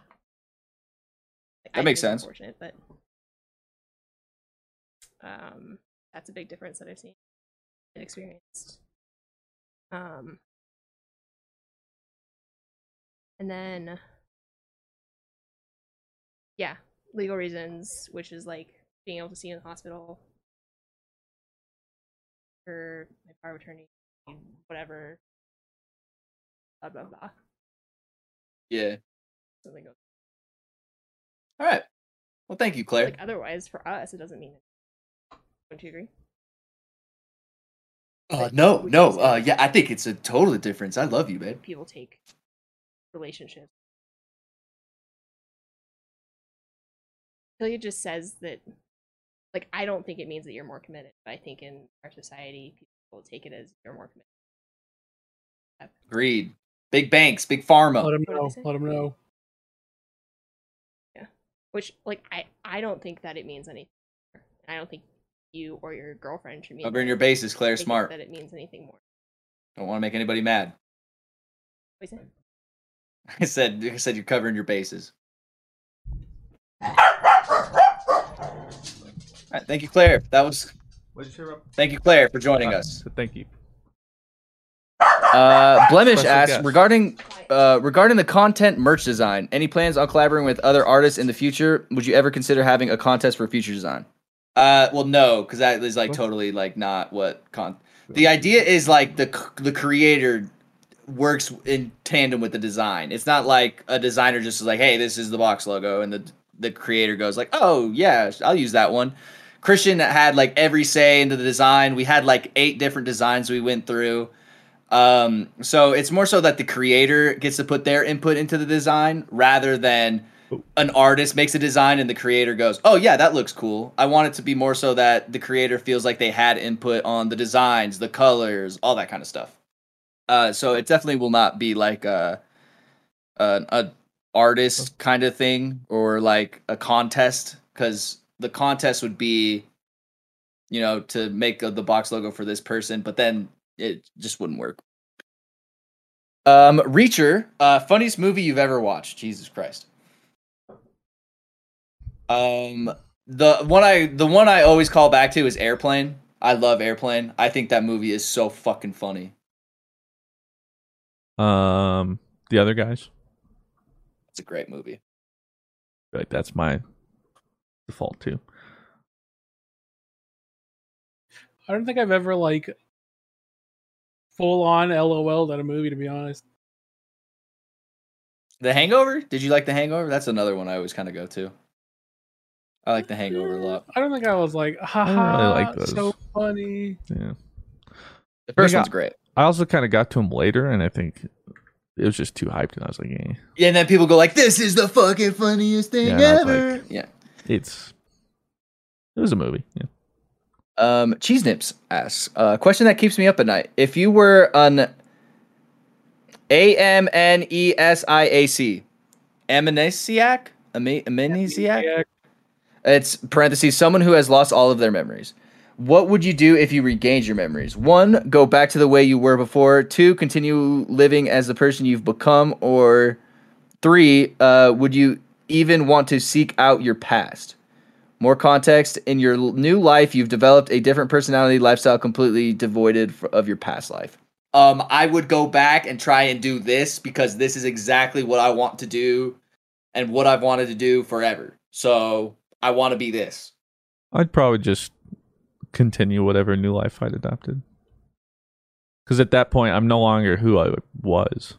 like, That I makes sense. Unfortunate, but um, that's a big difference that I've seen and experienced. Um, and then yeah, legal reasons, which is like being able to see in the hospital for my power of attorney, whatever, blah blah blah. Yeah. Something goes. All right. Well, thank you, Claire. Like otherwise, for us, it doesn't mean. Don't you agree? Uh, no, no. Uh, yeah, I think it's a total difference. I love you, babe. People take relationships. Like it just says that, like, I don't think it means that you're more committed. But I think in our society, people take it as you're more committed. Agreed. Big banks, big pharma. Let them know. Let them know. Yeah. Which, like, I I don't think that it means anything. I don't think you or your girlfriend should mean. Covering that. your bases, Claire. Think Smart. That it means anything more. Don't want to make anybody mad. What is it? I said, I said you're covering your bases. All right, thank you, Claire. That was. What'd you say, Rob? Thank you, Claire, for joining us. Thank you. Uh, Blemish Special asks guest. regarding uh, regarding the content merch design. Any plans on collaborating with other artists in the future? Would you ever consider having a contest for future design? Uh, well, no, because that is like totally like not what con. The idea is like the c- the creator works in tandem with the design. It's not like a designer just is like, "Hey, this is the box logo," and the the creator goes like, "Oh yeah, I'll use that one." Christian had like every say into the design. We had like eight different designs we went through. Um, so it's more so that the creator gets to put their input into the design rather than an artist makes a design and the creator goes, "Oh yeah, that looks cool." I want it to be more so that the creator feels like they had input on the designs, the colors, all that kind of stuff. Uh, so it definitely will not be like a a, a artist kind of thing or like a contest because the contest would be, you know, to make uh, the box logo for this person, but then it just wouldn't work. Um, Reacher, uh, funniest movie you've ever watched? Jesus Christ. Um, the one I the one I always call back to is Airplane. I love Airplane. I think that movie is so fucking funny. Um, the other guys, It's a great movie. like that's my default too. I don't think I've ever like full on LOL at a movie to be honest. The Hangover? Did you like The Hangover? That's another one I always kind of go to. I like The Hangover a lot. I don't think I was like, haha, don't really like those. so funny. Yeah, The first I great. I also kind of got to him later, and I think it was just too hyped, and I was like, eh. Yeah, and then people go like, "This is the fucking funniest thing Yeah, and I was ever." like- yeah. it's it was a movie. Yeah. Um, Cheese Nips asks a question that keeps me up at night. If you were an A M N E S I A C, amnesiac, amnesiac, it's parentheses someone who has lost all of their memories. What would you do if you regained your memories? One, go back to the way you were before. Two, continue living as the person you've become. Or three, uh, would you even want to seek out your past? More context in your new life, you've developed a different personality, lifestyle completely devoided of your past life. Um, I would go back and try and do this because this is exactly what I want to do and what I've wanted to do forever. So I want to be this. I'd probably just continue whatever new life I'd adopted. Because at that point, I'm no longer who I was.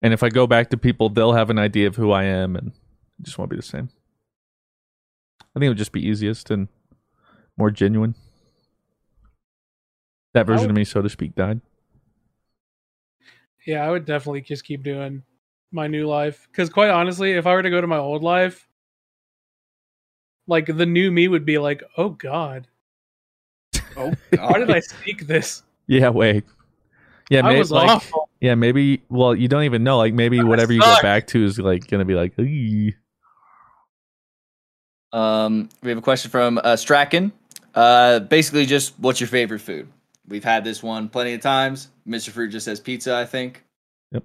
And if I go back to people, they'll have an idea of who I am and it just won't be the same. I think it would just be easiest and more genuine. That version of me, so to speak, died. Yeah, I would definitely just keep doing my new life. Because quite honestly, if I were to go to my old life, like the new me would be like, oh god, Oh, why did I speak this? Yeah, wait. Yeah, I maybe was like, awful. yeah, maybe. Well, you don't even know. Like, maybe whatever you go back to is like gonna be like, "Eee." Um, we have a question from uh, Strachan. Uh, basically, just what's your favorite food? We've had this one plenty of times. Mr. Fruit just says pizza, I think. Yep.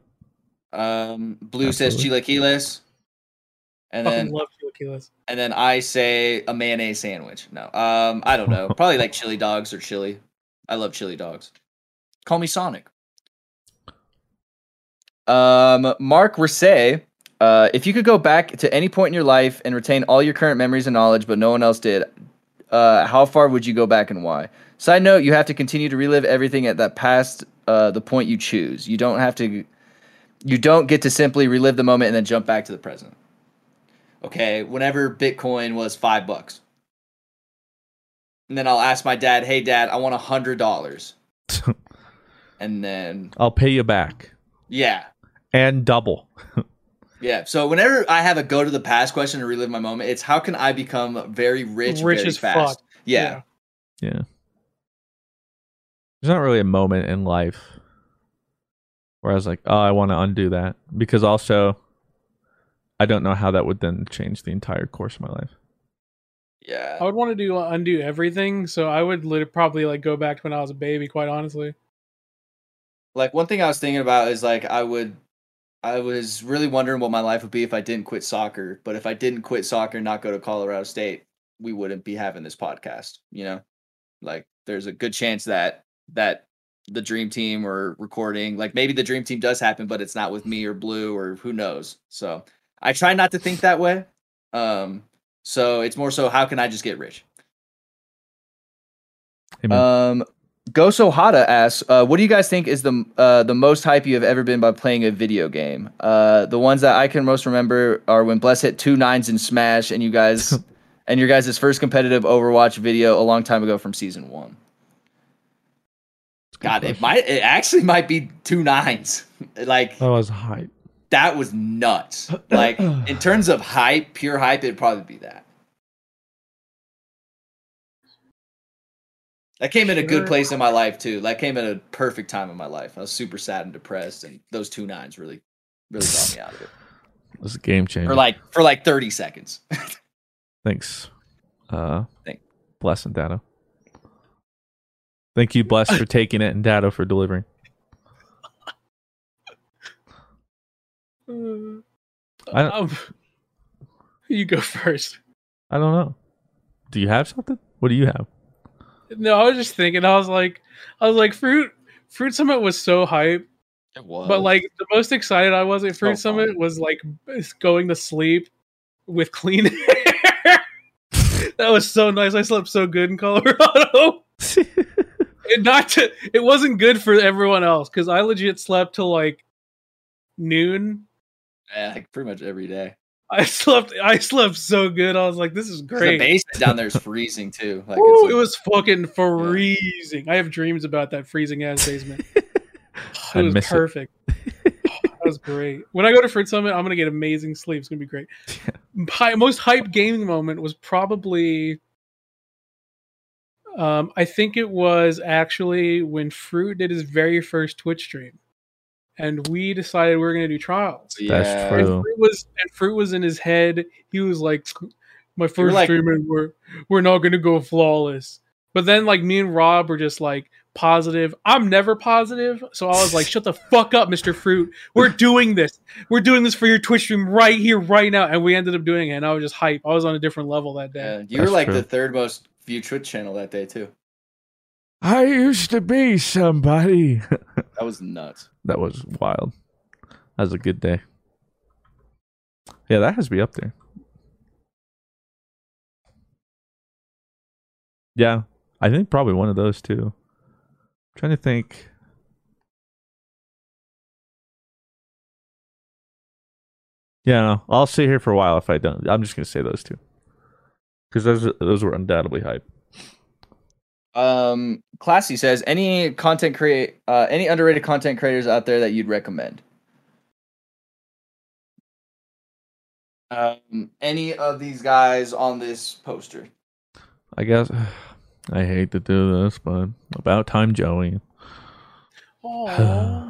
Um, Blue says Absolutely. chilaquiles, and Fucking then love chilaquiles. and then I say a mayonnaise sandwich. No, um, I don't know. Probably like chili dogs or chili. I love chili dogs. Call me Sonic. Um, Mark Risset, uh, if you could go back to any point in your life and retain all your current memories and knowledge, but no one else did, uh, how far would you go back and why? Side note: You have to continue to relive everything at that past uh, the point you choose. You don't have to. You don't get to simply relive the moment and then jump back to the present. Okay, whenever Bitcoin was five bucks, and then I'll ask my dad, "Hey, Dad, I want a hundred dollars," and then I'll pay you back yeah, and double. Yeah. So whenever I have a go to the past question to relive my moment, it's how can I become very rich, Rich very as fast? fuck. Yeah. Yeah. There's not really a moment in life where I was like, oh, I want to undo that. Because also, I don't know how that would then change the entire course of my life. Yeah. I would want to do uh, undo everything, so I would lit- probably like go back to when I was a baby. Quite honestly, Like one thing I was thinking about is like I would I was really wondering what my life would be if I didn't quit soccer. But if I didn't quit soccer and not go to Colorado State, we wouldn't be having this podcast, you know? Like there's a good chance that that the dream team or recording, like maybe the dream team does happen, but it's not with me or Blue or who knows. So I try not to think that way. Um so it's more so how can I just get rich? Amen. Um, Goso Hada asks, uh, "What do you guys think is the uh, the most hype you have ever been by playing a video game? Uh, the ones that I can most remember are when Bless hit two nines in Smash, and you guys and your guys' first competitive Overwatch video a long time ago from season one. God, it might it actually might be two nines. like That was hype. that was nuts. Like in terms of hype, pure hype, it'd probably be that. That came in a good place in my life too. That came at a perfect time in my life. I was super sad and depressed, and those two nines really, really got me out of it It was a game changer. for like for like thirty seconds. Thanks. Uh, Thank- Bless and Dado. Thank you, Bless, for taking it and Dado for delivering. Uh, I don't- um, you go first. I don't know. Do you have something? What do you have? No, I was just thinking. I was like, I was like, fruit, fruit summit was so hype. It was, But like the most excited I was at Fruit So Summit oh. was like going to sleep with clean hair. that was so nice. I slept so good in Colorado. and not to, it wasn't good for everyone else because I legit slept till like noon. yeah, like pretty much every day. I slept. I slept so good. I was like, "This is great." The basement down there is freezing too. Like Woo, it's it was fucking freezing. I have dreams about that freezing ass basement. I it was miss it. perfect. that was great. When I go to Fruit Summit, I'm gonna get amazing sleep. It's gonna be great. Hi, most hype gaming moment was probably, um, I think it was actually when Fruit did his very first Twitch stream, and we decided we were gonna do trials. That's Yeah. And true. Fruit was and Fruit was in his head. He was like, "My first like- stream, and we're we're not gonna go flawless." But then, like me and Rob were just like positive. I'm never positive, so I was like, "Shut the fuck up, Mister Fruit. We're doing this. We're doing this for your Twitch stream right here, right now." And we ended up doing it, and I was just hype. I was on a different level that day. Yeah, you That's were like true. the third most viewed Twitch channel that day too. I used to be somebody. That was nuts. That was wild. That was a good day. Yeah, that has to be up there. Yeah, I think probably one of those two. trying to think. Yeah, no, I'll sit here for a while if I don't. I'm just gonna say those two because those those were undoubtedly hype. Um, Classy says any content create uh, any underrated content creators out there that you'd recommend. Um, any of these guys on this poster. I guess I hate to do this, but about time, Joey.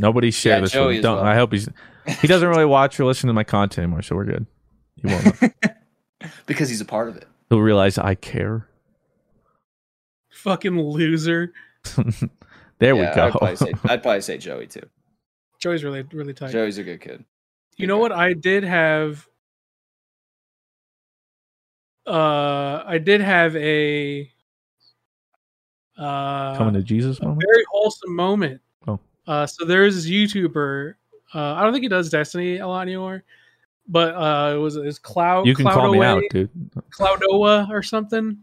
Nobody share Yeah, this. Joey With him. as Don't. well. I hope he's. He doesn't really watch or listen to my content anymore, so we're good. He won't. because he's a part of it. He'll realize I care. Fucking loser. there Yeah, we I'd go. probably, say, I'd probably say Joey too. Joey's really really tight. Joey's a good kid. You know what? I did have. Uh, I did have a. Uh, Coming to Jesus moment. very wholesome moment. Oh. Uh, so there's this YouTuber. Uh, I don't think he does Destiny a lot anymore, but uh, it was it was Cloud. You can call me out, dude. Cloudoa or something.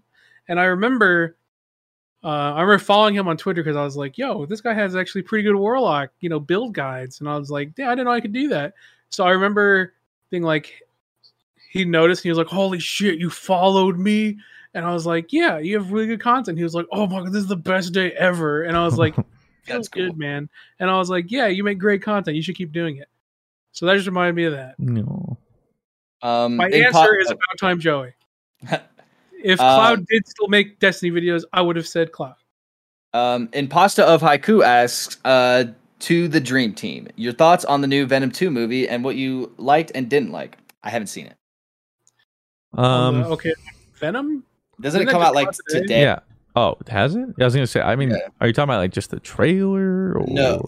And I remember, uh, I remember following him on Twitter because I was like, "Yo, this guy has actually pretty good Warlock, you know, build guides." And I was like, "Yeah, I didn't know I could do that." So I remember being like, he noticed and he was like, "Holy shit, you followed me!" And I was like, "Yeah, you have really good content." He was like, "Oh my god, this is the best day ever!" And I was like, "Feels good, man." And I was like, "Yeah, you make great content. You should keep doing it." So that just reminded me of that. No. Um, My answer pop- is about time, Joey. If Um, Cloud did still make Destiny videos, I would have said Cloud. Um, Impasta of Haiku asks uh, to the Dream Team your thoughts on the new Venom 2 movie and what you liked and didn't like. I haven't seen it. Um. Uh, okay, Venom. Doesn't Didn't it come out like just come out today? Yeah. Oh, has it? I was gonna say. I mean, are you talking about like just the trailer? Or... No.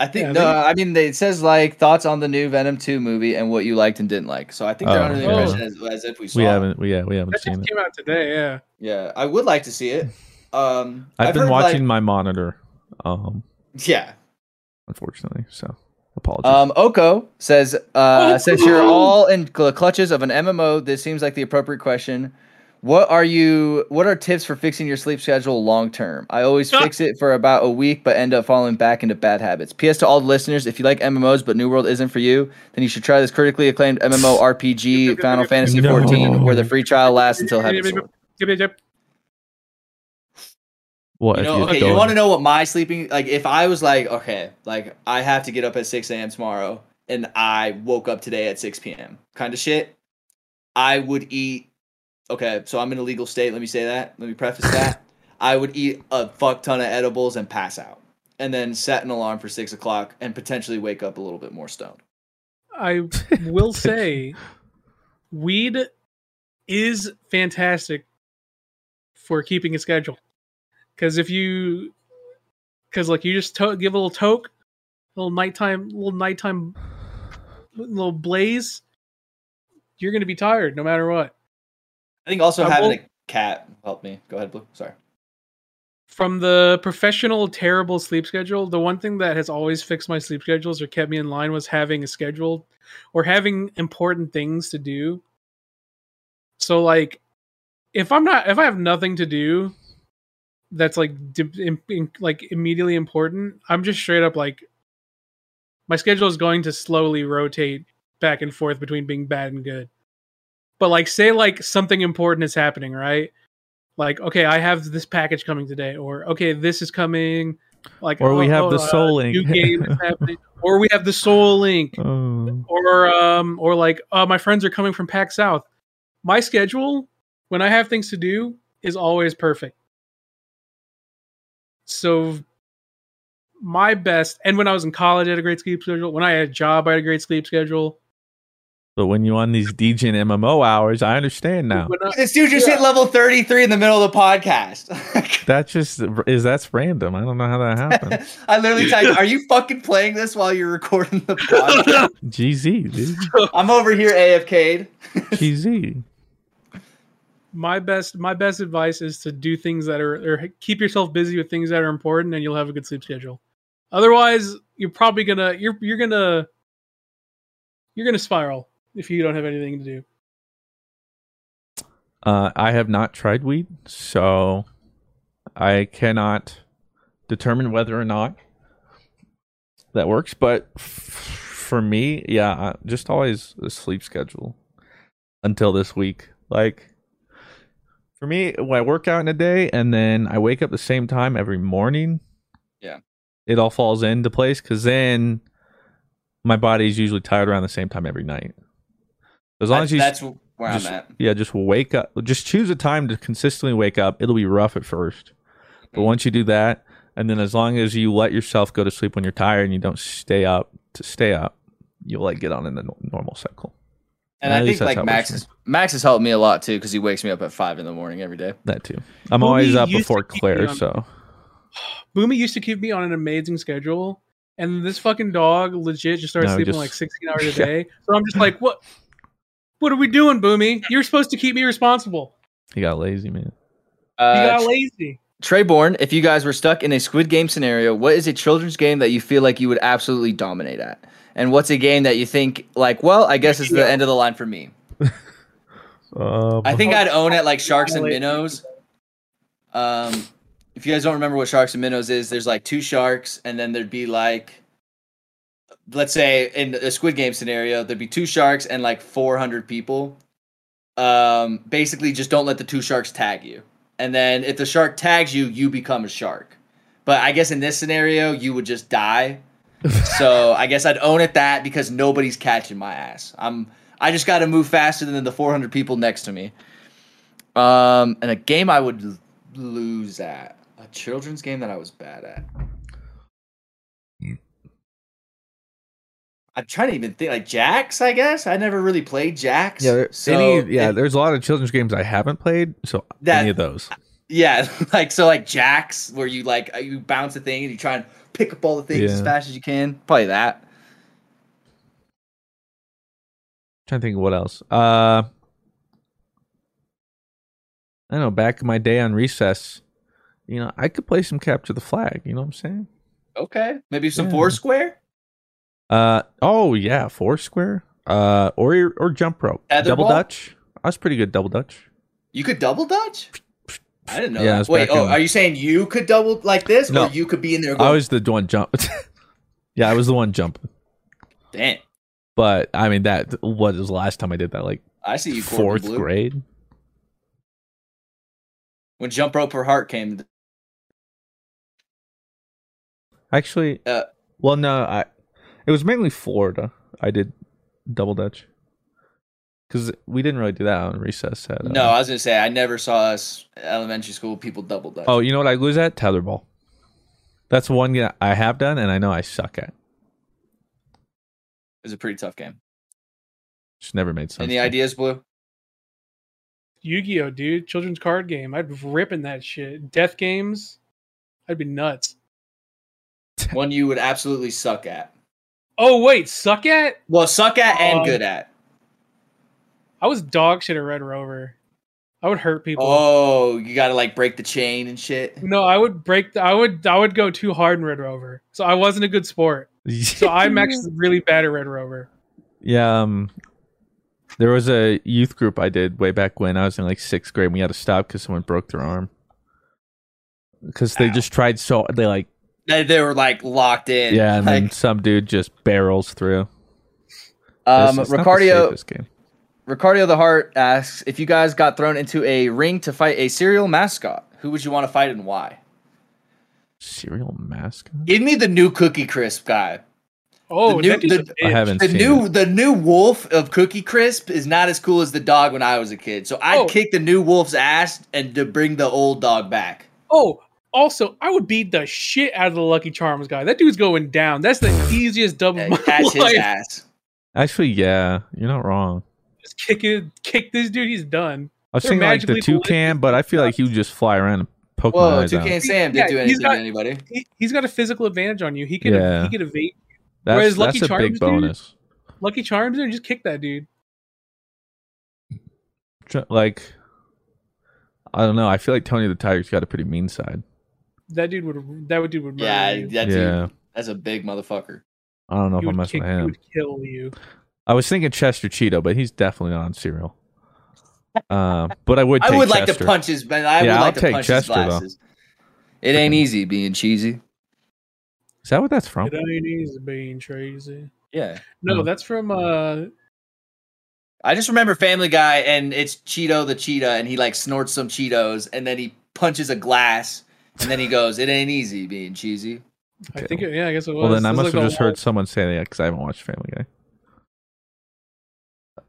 I think Yeah, no. they- I mean, they, it says like thoughts on the new Venom 2 movie and what you liked and didn't like. So I think they're Oh, under the okay. impression as, as if we saw. We haven't. We yeah. We haven't That seen just it. came out today. Yeah. Yeah, I would like to see it. Um, I've, been heard, watching like- my monitor. Um. yeah. Unfortunately, so apologies. Um, Oko says, uh, Oko! since you're all in cl- clutches of an MMO, this seems like the appropriate question. What are you? What are tips for fixing your sleep schedule long term? I always fix it for about a week, but end up falling back into bad habits. P.S. to all the listeners: If you like MMOs but New World isn't for you, then you should try this critically acclaimed MMO RPG, Final Fantasy No. 14, where the free trial lasts until Heavensward. What You if know, okay, you want to know what my sleeping like? If I was like, okay, like I have to get up at six a.m. tomorrow, and I woke up today at six p.m. kind of shit, I would eat. Okay, so I'm in a legal state. Let me say that. Let me preface that. I would eat a fuck ton of edibles and pass out, and then set an alarm for six o'clock and potentially wake up a little bit more stoned. I will say, weed is fantastic for keeping a schedule. Because if you, because like you just to- give a little toke, a little nighttime, little nighttime, little blaze, you're gonna be tired no matter what. I think also I having will- a cat helped me. Go ahead, Blue. Sorry. From the professional terrible sleep schedule, the one thing that has always fixed my sleep schedules or kept me in line was having a schedule or having important things to do. So like if I'm not if I have nothing to do that's like im- im- like immediately important, I'm just straight up like my schedule is going to slowly rotate back and forth between being bad and good. But like say like something important is happening, right? Like okay, I have this package coming today or okay, this is coming like Or we oh, have oh, the uh, Soul Link. new game is happening or we have the Soul Link Oh. or um or like uh, my friends are coming from pack south my schedule when i have things to do is always perfect so my best and when i was in college i had a great sleep schedule when i had a job i had a great sleep schedule But when you on these DJ and MMO hours, I understand now. Uh, this dude just hit level thirty three in the middle of the podcast. That just is that's random. I don't know how that happened. I literally typed, "Are you fucking playing this while you're recording the oh, podcast?" GZ, dude. I'm over here AFK'd. GZ. my best my best advice is to do things that are or keep yourself busy with things that are important and you'll have a good sleep schedule otherwise you're probably gonna you're you're gonna you're gonna spiral if you don't have anything to do Uh, I have not tried weed, so I cannot determine whether or not that works. But f- for me, yeah, just always a sleep schedule until this week. Like for me, when I work out in a day and then I wake up the same time every morning, Yeah. it all falls into place because then my body's usually tired around the same time every night. As long That's, as you that's where just, I'm at. Yeah, just wake up. Just choose a time to consistently wake up. It'll be rough at first, but mm-hmm. once you do that, and then as long as you let yourself go to sleep when you're tired and you don't stay up to stay up, you'll like get on in the normal cycle. And At I think like Max for has, Max has helped me a lot too because he wakes me up at five in the morning every day. That too. I'm Boomy always up before Claire, on- so Boomy used to keep me on an amazing schedule, and this fucking dog legit just started No, sleeping just- like 16 hours a Yeah. day. So I'm just like, what? What are we doing, Boomy? You're supposed to keep me responsible. he got lazy, man. You Uh, got lazy. Treyborn, if you guys were stuck in a Squid Game scenario, what is a children's game that you feel like you would absolutely dominate at? And what's a game that you think like, well, I guess it's the end of the line for me? Um, I think I'd own it like Sharks and Minnows. Um, if you guys don't remember what Sharks and Minnows is, there's like two sharks, and then there'd be like, let's say in a Squid Game scenario, there'd be two sharks and like 400 people. Um, basically, just don't let the two sharks tag you, and then if the shark tags you, you become a shark. But I guess in this scenario, you would just die. so I guess I'd own it that because nobody's catching my ass. I'm I just got to move faster than the 400 people next to me. Um, and a game I would l- lose at a children's game that I was bad at. I'm trying to even think like Jacks. I guess I never really played Jacks. yeah, there- so any yeah. it- there's a lot of children's games I haven't played, so That- any of those. yeah, like so like Jacks where you like you bounce a thing and you try and pick up all the things as fast as you can. Probably that. trying to think of what else. Uh, I know. Back in my day on recess, you know, I could play some capture the flag. You know what I'm saying? Okay, maybe some Yeah. Foursquare. Uh oh yeah, Foursquare. Uh or or jump rope. Tetherball? Double Dutch. I was pretty good double Dutch. You could double dutch? I didn't know Yeah, that. Wait, oh, in- are you saying you could double like this, No. or you could be in there? I was the one jump. yeah, I was the one jumping. Damn, But I mean, that what was the last time I did that? Like I see you. Fourth grade. when jump rope for heart came. Actually, Uh, well, no, I. It was mainly Florida. I did double dutch because we didn't really do that on recess. At, uh, No, I was gonna say I never saw us elementary school people double dutch. Oh, you know what I lose at tetherball. That's one that I have done, and I know I suck at. it was a pretty tough game. Just never made sense. Any to me. ideas, Blue? Yu-Gi-Oh, dude, children's card game. I'd be ripping that shit. Death games, I'd be nuts. One you would absolutely suck at. Oh wait, suck at? Well, suck at and Um, good at. I was dog shit at Red Rover. I would hurt people. Oh, you gotta like break the chain and shit. No, I would break. The, I would. I would go too hard in Red Rover, so I wasn't a good sport. so I'm actually really bad at Red Rover. Yeah, um, there was a youth group I did way back when I was in like sixth grade. And we had to stop because someone broke their arm because they just tried so they like They, they were like locked in. yeah, and then some dude just barrels through. um, It's- it's not the Ricardo. safest game. Ricardo the Heart asks if you guys got thrown into a ring to fight a cereal mascot, who would you want to fight and why? Cereal mascot. Give me the new Cookie Crisp guy. Oh, the new, that dude's a the, I haven't the seen new it. the new wolf of Cookie Crisp is not as cool as the dog when I was a kid. So I'd Oh. kick the new wolf's ass and to bring the old dog back. Oh, also, I would beat the shit out of the Lucky Charms guy. That dude's going down. That's the easiest dub of my Catch his life. ass. Actually, yeah, you're not wrong. Just kick it, kick this dude. He's done. I was They're thinking like the magically toucan, but I feel like he would just fly around and poke my Whoa, eyes out. Toucan Sam Yeah, didn't do anything got- to anybody. He, he's got a physical advantage on you. He could Yeah. he could evade. That's, Whereas Lucky that's a Charms, big dude- bonus. Lucky Charms, dude, just kick that dude. Like, I don't know. I feel like Tony the Tiger's got a pretty mean side. That dude would. That dude would murder Yeah, you. that Yeah. that's a big motherfucker. I don't know if I'm would messing kick- with he would kill you. I was thinking Chester Cheeto, but he's definitely not on cereal. Uh, but I would. I Take would like to punch his, but I Yeah, would I'll like to take punch Chester, his though. It ain't easy being cheesy. Is that what that's from? It ain't easy being crazy. Yeah. No, No. that's from. uh I just remember Family Guy, and it's Cheeto the cheetah, and he like snorts some Cheetos, and then he punches a glass, and then he goes, "It ain't easy being cheesy." I think. It, yeah, I guess it was. Well, then I must have a just heard someone say that because I haven't watched Family Guy.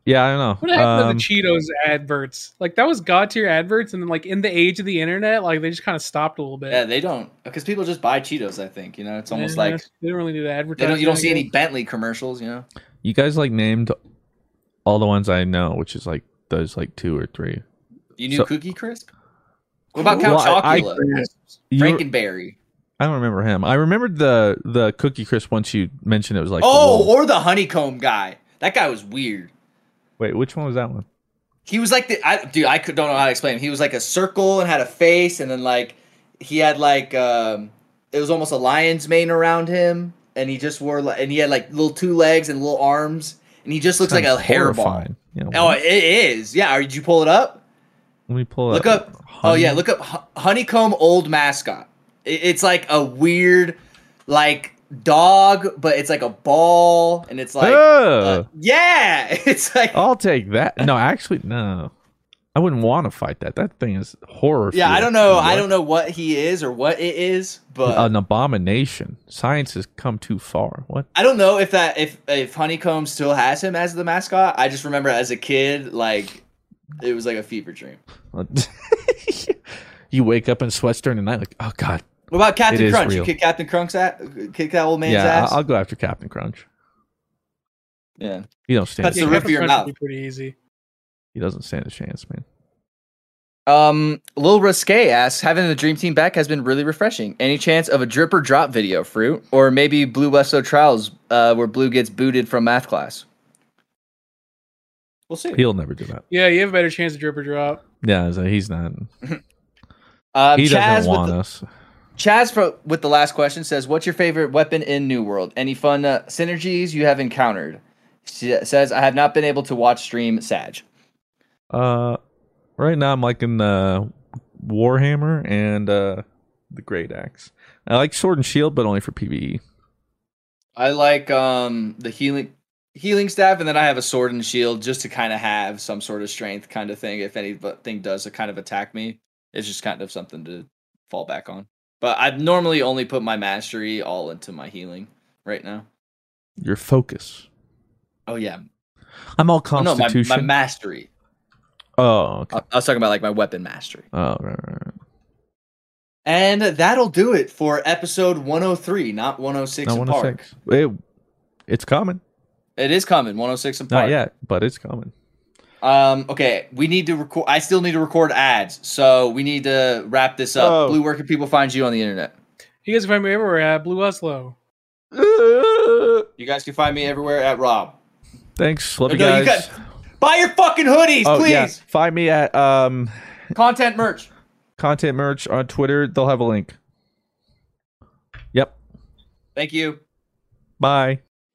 Yeah, I don't know. What happened Um, to the Cheetos adverts? Like that was god tier adverts, and then like in the age of the internet, like they just kind of stopped a little bit. Yeah, they don't because people just buy Cheetos. I think you know it's almost Yeah, like they don't really do the they advertising. don't. You don't see any. Bentley commercials. You know. you guys like named all the ones I know, which is like those like two or three. You knew So- Cookie Crisp. What about Count Well, I- I- Chocula? Frankenberry. I don't remember him. I remembered the the Cookie Crisp once you mentioned it was like. oh, wolf. or the honeycomb guy. That guy was weird. wait, which one was that one? He was like the I, dude. I could don't know how to explain. Him. He was like a circle and had a face, and then like he had like um, it was almost a lion's mane around him, and he just wore like, and he had like little two legs and little arms, and he just looks like a Sounds hairball. You know, Oh, it is. Yeah. Did you pull it up? let me pull Look up. up. Oh yeah, look up honeycomb old mascot. It- It's like a weird, like dog, but it's like a ball, and it's like, Ugh. uh, yeah, it's like, I'll take that. No, actually, no. I wouldn't want to fight that. That thing is horror. yeah. I don't know. I don't know what he is or what it is, but An abomination. Science has come too far. What? I don't know if that if if honeycomb still has him as the mascot. I just remember as a kid, like it was like a fever dream. you wake up in sweats during the night, like, oh god. What about Captain It is Crunch? You kick Captain Crunch's ass? Kick that old man's yeah, ass? I'll, I'll go after Captain Crunch. yeah. He don't stand. That's a the Yeah, chance. roof of your mouth. pretty easy. He doesn't stand a chance, man. Um, Lil Risque asks, having the Dream Team back has been really refreshing. Any chance of a drip or drop video, Fruit? Or maybe Blue Westo Trials, uh, where Blue gets booted from math class? We'll see. He'll never do that. Yeah, you have a better chance of drip or drop. Yeah, so he's not. Um, he Chaz doesn't with want the- us. Chaz for, with the last question says, "What's your favorite weapon in New World? Any fun uh, synergies you have encountered?" She says, "I have not been able to watch stream Sag." Uh, Right now, I'm liking the Warhammer and uh, the Great Axe. I like Sword and Shield, but only for. PVE. I like um the healing healing staff, and then I have a sword and shield just to kind of have some sort of strength kind of thing. If anything does to kind of attack me, it's just kind of something to fall back on. But I've normally only put my mastery all into my healing right now. Your focus. Oh yeah, I'm all Oh, no, my, Constitution. my mastery. oh, okay. I, I was talking about like my weapon mastery. Oh, right, right, right. And that'll do it for episode 103, not 106 Not in park. 106. It, it's coming. It is coming, 106 in park. Not yet, but it's coming. Um, okay, we need to record. I still need to record ads, so we need to wrap this up. Oh. Blue, where can people find you on the internet? You guys can find me everywhere at Blue Oslo. You guys can find me everywhere at Rob. Thanks. Love you No, you guys. got- Buy your fucking hoodies, oh, please. yeah. Find me at um, Content merch. content merch on Twitter. They'll have a link. Yep. Thank you. Bye.